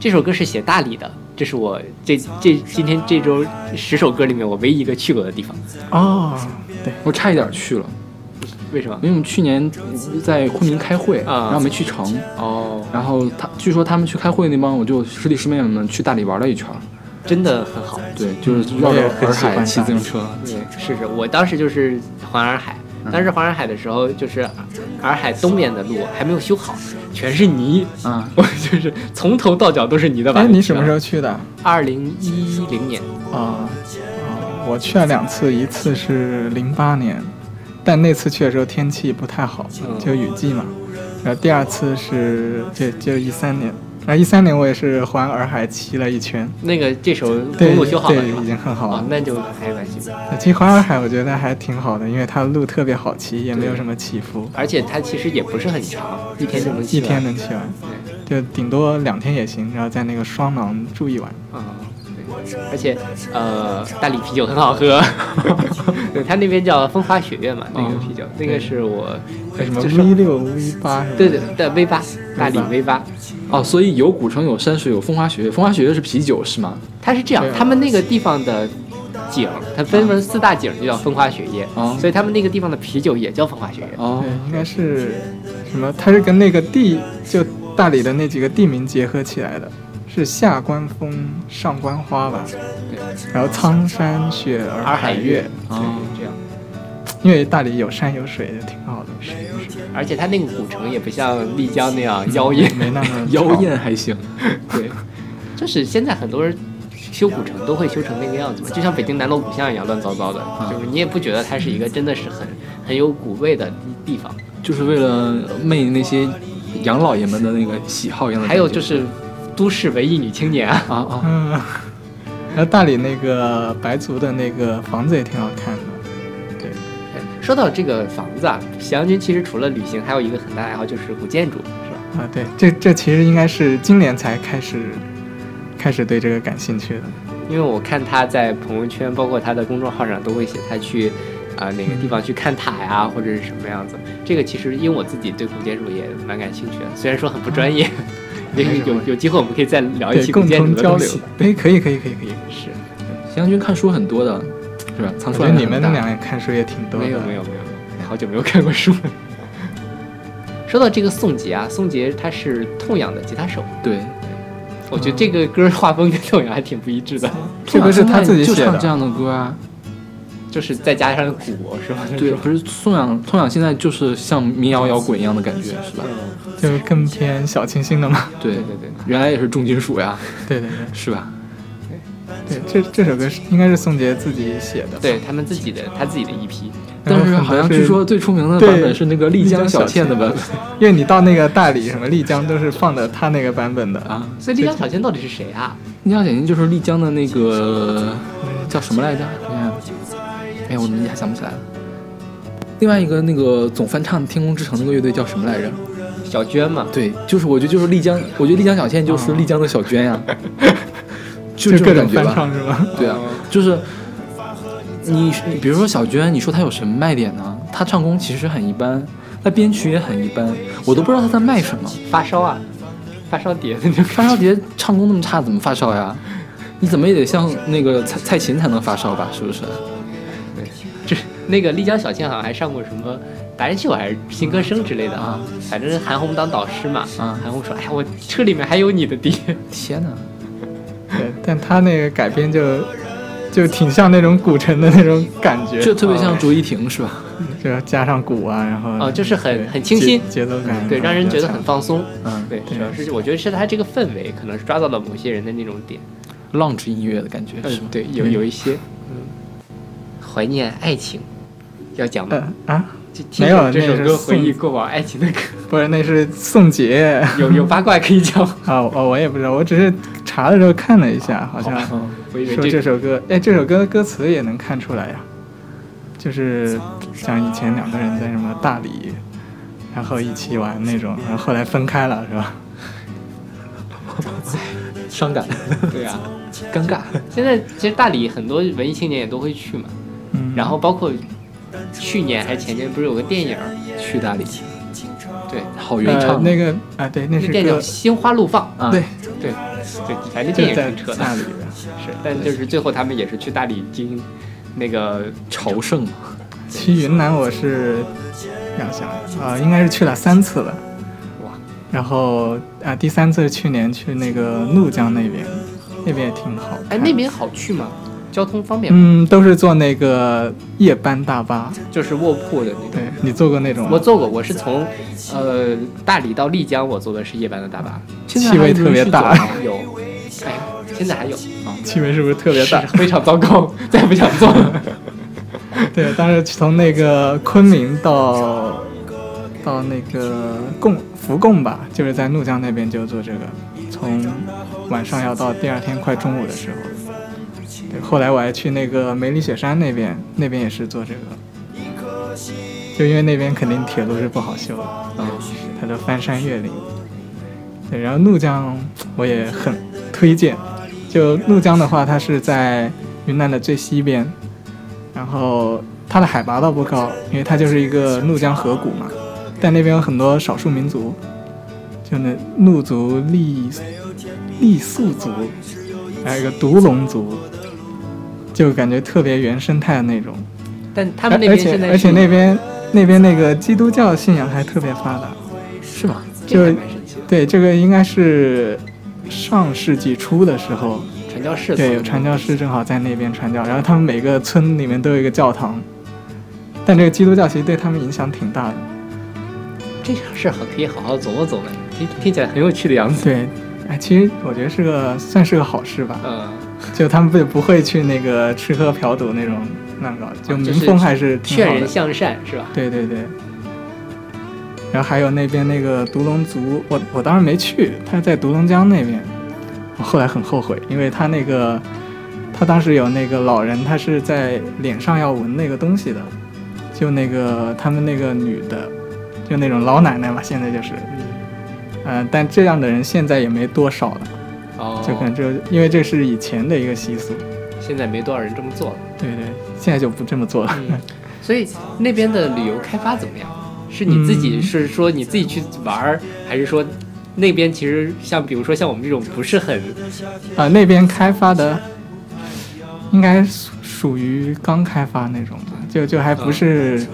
这首歌是写大理的，这是我这这今天这周十首歌里面我唯一一个去过的地方。哦，对我差一点去了，为什么？因为我们去年在昆明开会，啊然后没去成。哦，然后他据说他们去开会那帮，我就师弟师妹们去大理玩了一圈。真的很好。对，就是绕着洱海骑自行车。对，是是，我当时就是环洱海，当时环洱海的时候，就是洱海东边的路还没有修好，全是泥，啊，我 就是从头到脚都是泥的吧。哎，你什么时候？去的？二零一零年。啊、啊，我去了两次，一次是零八年，但那次去的时候天气不太好，嗯就雨季嘛。然后第二次是就就一三年，然后一三年我也是环洱海骑了一圈，那个这首对公路修好了已经很好了。哦那就还有关系。其实环洱海我觉得还挺好的，因为它路特别好骑，也没有什么起伏，而且它其实也不是很长，一天就能骑完。一天能骑完。对。就顶多两天也行，然后在那个双廊住一晚。啊、对，而且呃，大理啤酒很好喝，对，它那边叫风花雪月嘛，那个啤酒，那个是我什么 V 六 V 八什么的？对对对 V 八，大理 V 八，哦，所以有古城，有山水，有风花雪月。风花雪月是啤酒是吗？它是这样他们那个地方的景，它分为四大景，就叫风花雪月，哦所以他们那个地方的啤酒也叫风花雪月。哦对，应该是什么？它是跟那个地，就大理的那几个地名结合起来的，是下关风，上关花吧？对，然后苍山雪洱洱海月月，，对，这样。因为大理有山有水，就挺好的。是而且它那个古城也不像丽江那样妖艳，没那么 妖艳还行。对，就是现在很多人修古城都会修成那个样子嘛，就像北京南锣鼓巷一样乱糟糟的，就是你也不觉得它是一个真的是很很有古味的地地方。就是为了媚那些杨老爷们的那个喜好一样的。还有就是都市文艺女青年啊，啊啊，嗯，然后大理那个白族的那个房子也挺好看的。对，说到这个房子啊，喜阳君其实除了旅行，还有一个很大爱好就是古建筑，是吧？啊，对，这这其实应该是今年才开始开始对这个感兴趣的。因为我看他在朋友圈，包括他的公众号上都会写他去啊、哪个地方去看塔呀，或者是什么样子。这个其实因为我自己对古建筑也蛮感兴趣的，虽然说很不专业，有有机会我们可以再聊一对，共期古建筑同交流的东西。。哎，可以，可以，可以，可以。是，邢阳君看书很多的，是吧？藏我觉得书量你们俩看书也挺多的。没有没有没有，好久没有看过书了。说到这个宋杰啊，宋杰他是痛仰的吉他手，对，我觉得这个歌画风跟痛仰还挺不一致的，这个是他自己写的就唱这。样的歌啊。就是再加上鼓是吧？对，不是宋阳宋阳现在就是像民谣摇滚一样的感觉，是吧？就是更偏小清新的嘛。对对对对。原来也是重金属呀，对对对是吧？对，这这首歌是应该是宋杰自己写的。对他们自己的他自己的一批但是好像据说最出名的版本是那个丽江小倩的版本因为你到那个大理什么丽江都是放的他那个版本的啊。所以丽江小倩到底是谁啊？丽江小倩就是丽江的那个叫什么来着？你看，哎，我怎么一下想不起来了。另外一个那个总翻唱《天空之城》那个乐队叫什么来着？小娟嘛。对，就是我觉得就是丽江，我觉得丽江小倩就是丽江的小娟呀，就这种感觉吧。唱是吧？对啊，就是你你比如说小娟，你说她有什么卖点呢？她唱功其实很一般，她编曲也很一般，我都不知道她在卖什么。发烧啊，发烧碟那就发烧碟唱功那么差，怎么发烧呀？你怎么也得像那个蔡蔡琴才能发烧吧？是不是？这那个丽江小倩好像还上过什么达人秀还是新歌声之类的啊，反正韩红当导师嘛。啊韩红说：“哎呀，我车里面还有你的碟。天哪！对，但他那个改编就就挺像那种古城的那种感觉，就特别像卓依婷是吧？就要加上鼓啊，然后哦就是很很清新节节奏感，对，让人觉得很放。松。嗯，对，主要是我觉得是他这个氛围，可能是抓到了某些人的那种点。lounge 音乐的感觉是吗？对，有有一些，嗯，怀念爱情，要讲吗？呃啊，就听没有这首歌回忆过往爱情的歌，不是，那是宋杰 有有八卦可以讲。啊，哦我也不知道，我只是查的时候看了一下，好像嗯，说这首歌，哎，这首歌的歌词也能看出来呀，就是像以前两个人在什么大理，然后一起玩那种，然后后来分开了，是吧？伤感，对啊，尴尬。现在其实大理很多文艺青年也都会去嘛，嗯，然后包括去年还是前年不是有个电影，去大理，对，呃好原唱那个啊，对，那是那电影叫《心花怒放》，啊，对，对对，反正就电影在挺扯的，大理的。是，但就是最后他们也是去大理经那个朝圣嘛，去云南我是要想啊、应该是去了三次了。哇，然后啊、第三次是去年去那个怒江那边，那边也挺好看。哎那边好去吗？交通方便吗？嗯，都是坐那个夜班大巴。就是卧铺的那种。对你坐过那种吗？我坐过，我是从呃大理到丽江，我坐的是夜班的大巴，现在气味特别大有，哎，现在还有啊，气味是不是特别大？非常糟糕，再也不想坐了。对，但是从那个昆明到到那个贡福贡吧，就是在怒江那边就坐这个，从晚上要到第二天快中午的时候。后来我还去那个梅里雪山那边，那边也是做这个，就因为那边肯定铁路是不好修的，啊，它就翻山越岭。对，然后怒江我也很推荐。就怒江的话，它是在云南的最西边，然后它的海拔倒不高，因为它就是一个怒江河谷嘛。但那边有很多少数民族，就那怒族、傈傈僳族，还有一个独龙族，就感觉特别原生态的那种。但他们那而且边现在而且是那边那边那个基督教信仰还特别发达。是吗？这个还就对，这个应该是上世纪初的时候，传教士对，有传教士正好在那边传教，然后他们每个村里面都有一个教堂，但这个基督教其实对他们影响挺大的。这件事儿好可以好好琢磨琢磨，听听起来很有趣的样子。对，哎，其实我觉得是个算是个好事吧，嗯，就他们不不会去那个吃喝嫖赌那种乱搞，就民风还是挺劝好的。人向善是吧？对对对。然后还有那边那个独龙族，我我当时没去，他在独龙江那边，我后来很后悔，因为他那个他当时有那个老人，他是在脸上要纹那个东西的，就那个他们那个女的，就那种老奶奶嘛，现在就是，嗯、但这样的人现在也没多少了，哦，就可能就因为这是以前的一个习俗，现在没多少人这么做了。对对，现在就不这么做了。嗯，所以那边的旅游开发怎么样？是你自己嗯是说你自己去玩儿，还是说那边其实像比如说像我们这种不是很啊，那边开发的应该属属于刚开发那种吧，就就还不是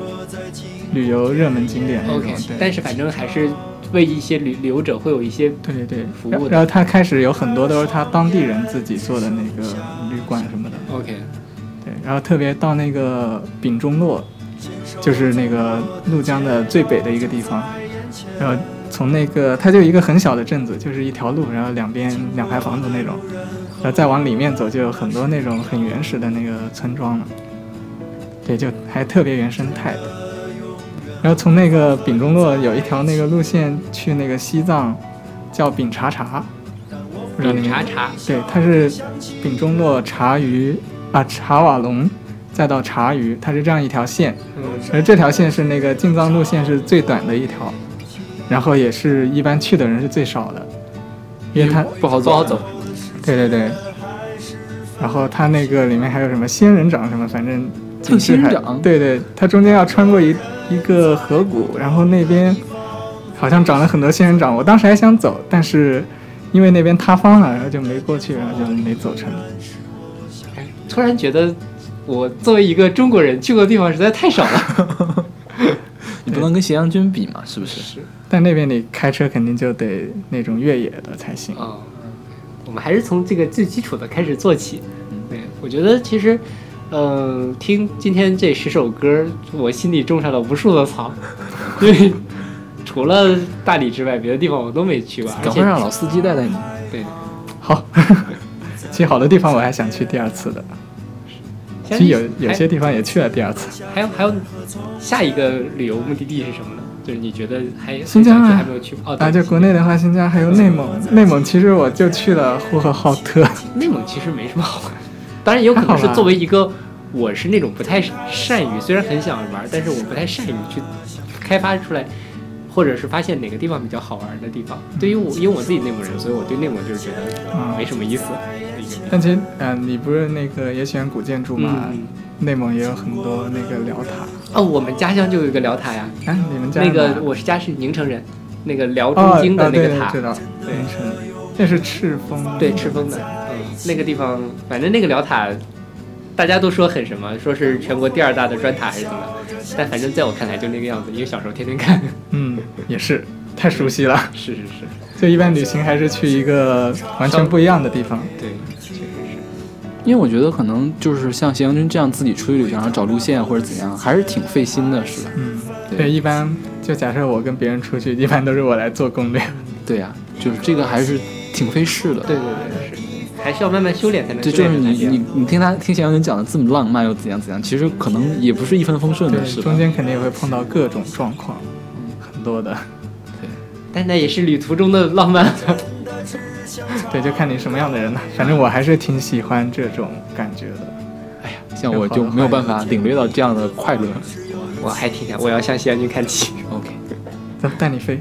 旅游热门景点那种。但是反正还是为一些旅旅游者会有一些对对。对服务的。然然后他开始有很多都是他当地人自己做的那个旅馆什么的。OK 对，然后特别到那个丙中洛，就是那个怒江的最北的一个地方，然后从那个它就一个很小的镇子，就是一条路，然后两边两排房子那种，然后再往里面走就有很多那种很原始的那个村庄了，对，就还特别原生态的。然后从那个丙中洛有一条那个路线去那个西藏，叫丙察察，丙察察对，它是丙中洛察隅啊察瓦龙，再到察隅，它是这样一条线。嗯。而这条线是那个进藏路线是最短的一条，然后也是一般去的人是最少的，因为它不好走。不好走。对对对，然后它那个里面还有什么仙人掌什么，反正特仙人掌？对对，它中间要穿过一一个河谷，然后那边好像长了很多仙人掌，我当时还想走，但是因为那边塌方了，然后就没过去，然后就没走成。哎突然觉得我作为一个中国人去过的地方实在太少了。你不能跟咸阳君比嘛，是不是？是但那边你开车肯定就得那种越野的才行。啊、我们还是从这个最基础的开始做起。对，我觉得其实，嗯、听今天这十首歌，我心里种上了无数的草，因为除了大理之外，别的地方我都没去过，赶快让老司机带带你。对，好，其实好多地方我还想去第二次的，其实有有些地方也去了第二次。还有还有下一个旅游目的地是什么呢？就是你觉得还新疆还没有去过？啊，就国内的话，新疆还有内蒙，内蒙其实我就去了呼和浩特。内蒙其实没什么好玩，当然也有可能是作为一个我是那种不太善于，虽然很想玩，但是我不太善于去开发出来，或者是发现哪个地方比较好玩的地方。对于我，因为我自己内蒙人，所以我对内蒙就是觉得啊没什么意思。但其实，嗯、你不是那个也喜欢古建筑吗？嗯内蒙也有很多那个辽塔。哦，我们家乡就有一个辽塔呀，啊，你们家那个我是家是宁城人，那个辽哦中京的啊对对那个塔，知道，对凌晨，那是赤峰。对，赤峰的，嗯，那个地方，反正那个辽塔，大家都说很什么，说是全国第二大的砖塔还是怎么，但反正在我看来就那个样子，因为小时候天天看。嗯，也是太熟悉了。是是是，就一般旅行还是去一个完全不一样的地方。对，确实是。因为我觉得可能就是像咸阳君这样自己出去旅行，然后找路线或者怎样，还是挺费心的，是吧？嗯，对对，一般就假设我跟别人出去，一般都是我来做攻略。对呀、就是这个还是挺费事的。对对对，是，还是要慢慢修炼才能对，修就是你炼你你听他听咸阳军讲的这么浪漫又怎样怎样，其实可能也不是一帆风顺的，中？间肯定也会碰到各种状况，很多的。对 但那也是旅途中的浪漫。对，就看你什么样的人了。反正我还是挺喜欢这种感觉的。哎呀像我就没有办法领略到这样的快乐。我还挺想，我要向西安军看齐。OK，走，带你飞。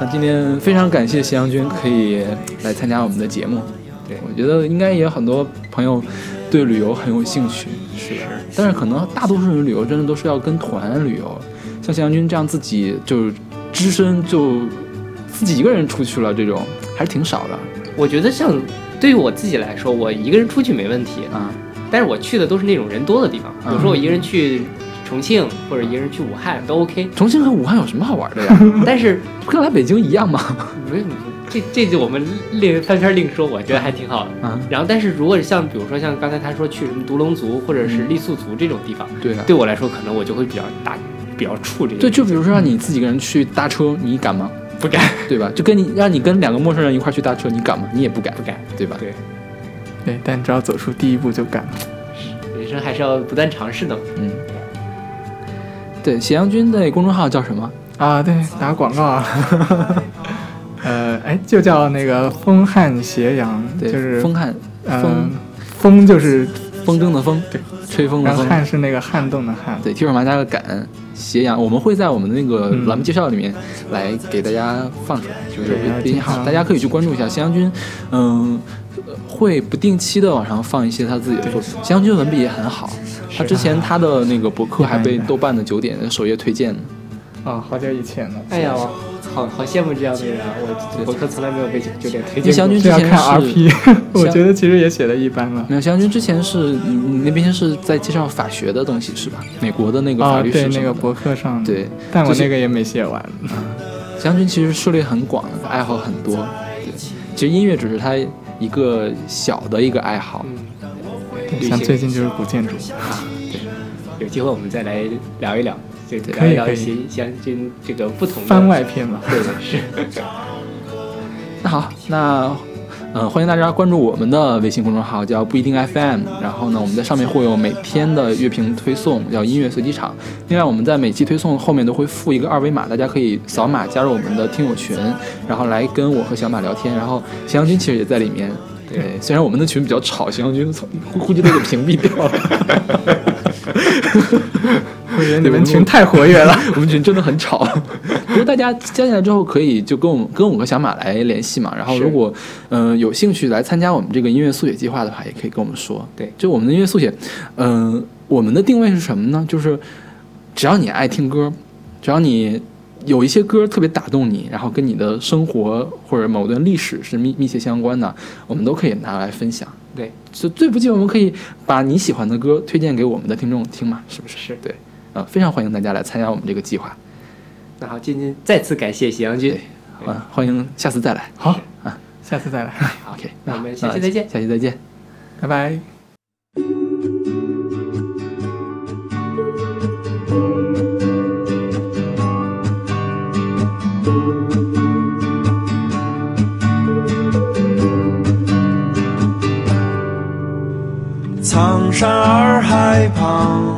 那今天非常感谢咸阳君可以来参加我们的节目。对我觉得应该也有很多朋友对旅游很有兴趣，是的。但是可能大多数人旅游真的都是要跟团旅游，像咸阳君这样自己就只身就自己一个人出去了，这种还是挺少的我觉得像对于我自己来说，我一个人出去没问题，啊。但是我去的都是那种人多的地方，比如说我一个人去重庆或者一个人去武汉都 OK。重庆和武汉有什么好玩的呀？但是不跟来北京一样吗？没有，这这就我们另翻篇另说，我觉得还挺好的。啊，然后，但是如果像比如说像刚才他说去什么独龙族或者是傈僳族这种地方，对啊。对我来说可能我就会比较大，比较怵这个。对，就比如说让你自己一个人去搭车，你敢吗？不敢，对吧？就跟你让你跟两个陌生人一块儿去搭车，你敢吗？你也不敢，不敢，对吧？对，对，但只要走出第一步就敢了。人生还是要不断尝试的。嗯。对，斜阳君的公众号叫什么？啊，对，打广告啊。呃，哎，就叫那个风汉斜阳，对，就是风汉呃风风就是风筝的风，对，吹风的风。然后汉是那个撼动的撼。对，提手旁加个感，斜阳，我们会在我们的那个嗯栏目介绍里面来给大家放出来，就是对微微信号，大家可以去关注一下斜阳君，嗯。呃会不定期的往上放一些他自己的作品，咸阳君文笔也很好，他之前他的那个博客还被豆瓣的九点首页推荐呢。啊，好久以前了。哎呀，我好好羡慕这样的人啊！我博客从来没有被九九点推荐过。咸阳君之前看是 RP，我觉得其实也写的一般了。没有，咸阳君之前是你你那边是在介绍法学的东西是吧？美国的那个法啊，律。那个博客上。对，但我那个也没写完。咸阳君其实涉猎很广，爱好很多。对，其实音乐只是他一个小的一个爱好。嗯，像最近就是古建筑。啊，对，有机会我们再来聊一聊，就可聊一聊以可以咸咸阳君这个不同的番外篇嘛。对的是。那好，那呃，欢迎大家关注我们的微信公众号，叫不一定 FM。然后呢，我们在上面会有每天的乐评推送，叫音乐随机场。另外，我们在每期推送后面都会附一个二维码，大家可以扫码加入我们的听友群，然后来跟我和小马聊天。然后咸阳君其实也在里面。对，虽然我们的群比较吵，咸阳君估估计都给屏蔽掉了。我觉得你们群太活跃了。我们群真的很吵。不 过大家加进来之后，可以就跟我们跟我和小马来联系嘛。然后如果嗯、呃有兴趣来参加我们这个音乐速写计划的话，也可以跟我们说。对，就我们的音乐速写，嗯、我们的定位是什么呢？就是只要你爱听歌，只要你有一些歌特别打动你，然后跟你的生活或者某段历史是密密切相关的，我们都可以拿来分享。对，就最不济，我们可以把你喜欢的歌推荐给我们的听众听嘛，是不是？是对，呃，非常欢迎大家来参加我们这个计划。那好，今天再次感谢喜羊君。嗯，欢迎下次再来。好啊，下次再来，OK，那我们下期再见。下期再见。拜拜。苍山洱海旁，你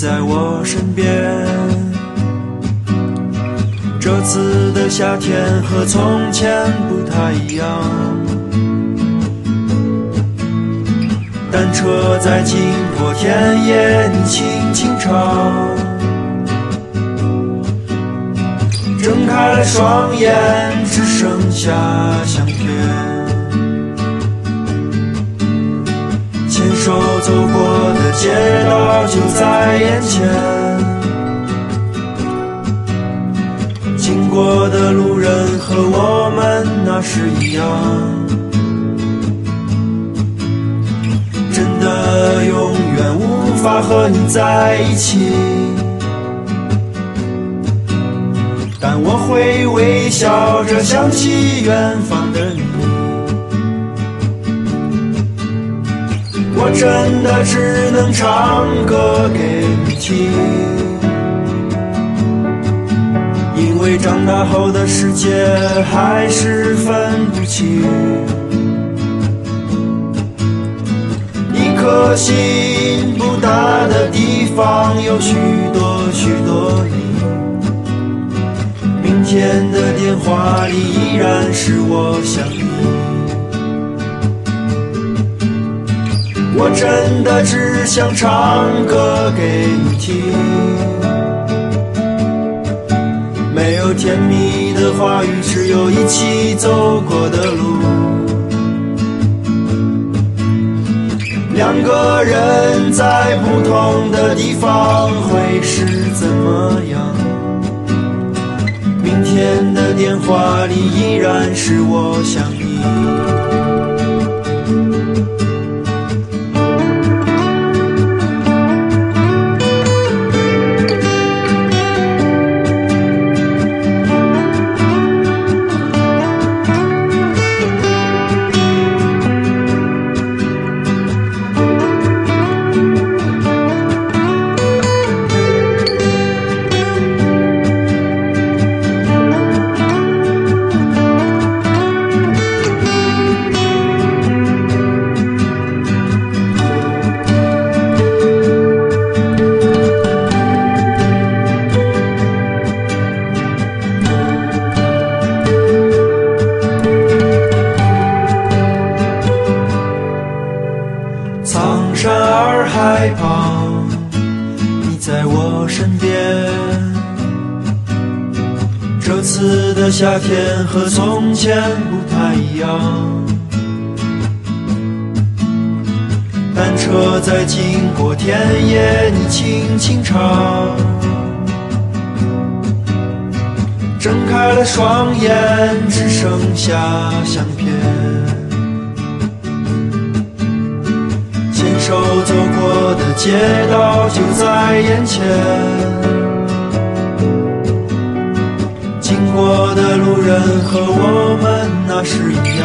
在我身边。这次的夏天和从前不太一样，单车在经过田野，你轻轻唱。睁开了双眼，只剩下相片。牵手走过的街道就在眼前，经过的路人和我们那时一样，真的永远无法和你在一起，但我会微笑着想起远方的你。我真的只能唱歌给你听，因为长大后的世界还是分不清。一颗心不大的地方有许多许多你，明天的电话里依然是我想我真的只想唱歌给你听，没有甜蜜的话语，只有一起走过的路。两个人在不同的地方会是怎么样？明天的电话里依然是我想你。夏天和从前不太一样。单车在经过田野，你轻轻唱。睁开了双眼，只剩下相片。牵手走过的街道就在眼前，过的路人和我们那时一样。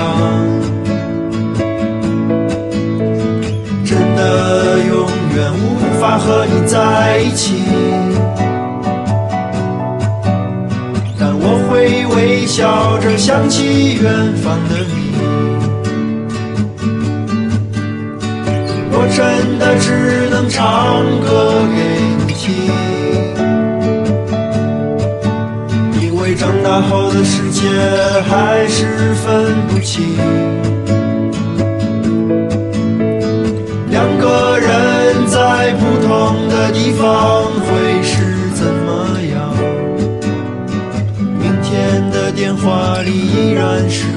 真的永远无法和你在一起，但我会微笑着想起远方的你。我真的只能唱歌给你听，大后的世界还是分不清，两个人在不同的地方会是怎么样？明天的电话里依然是。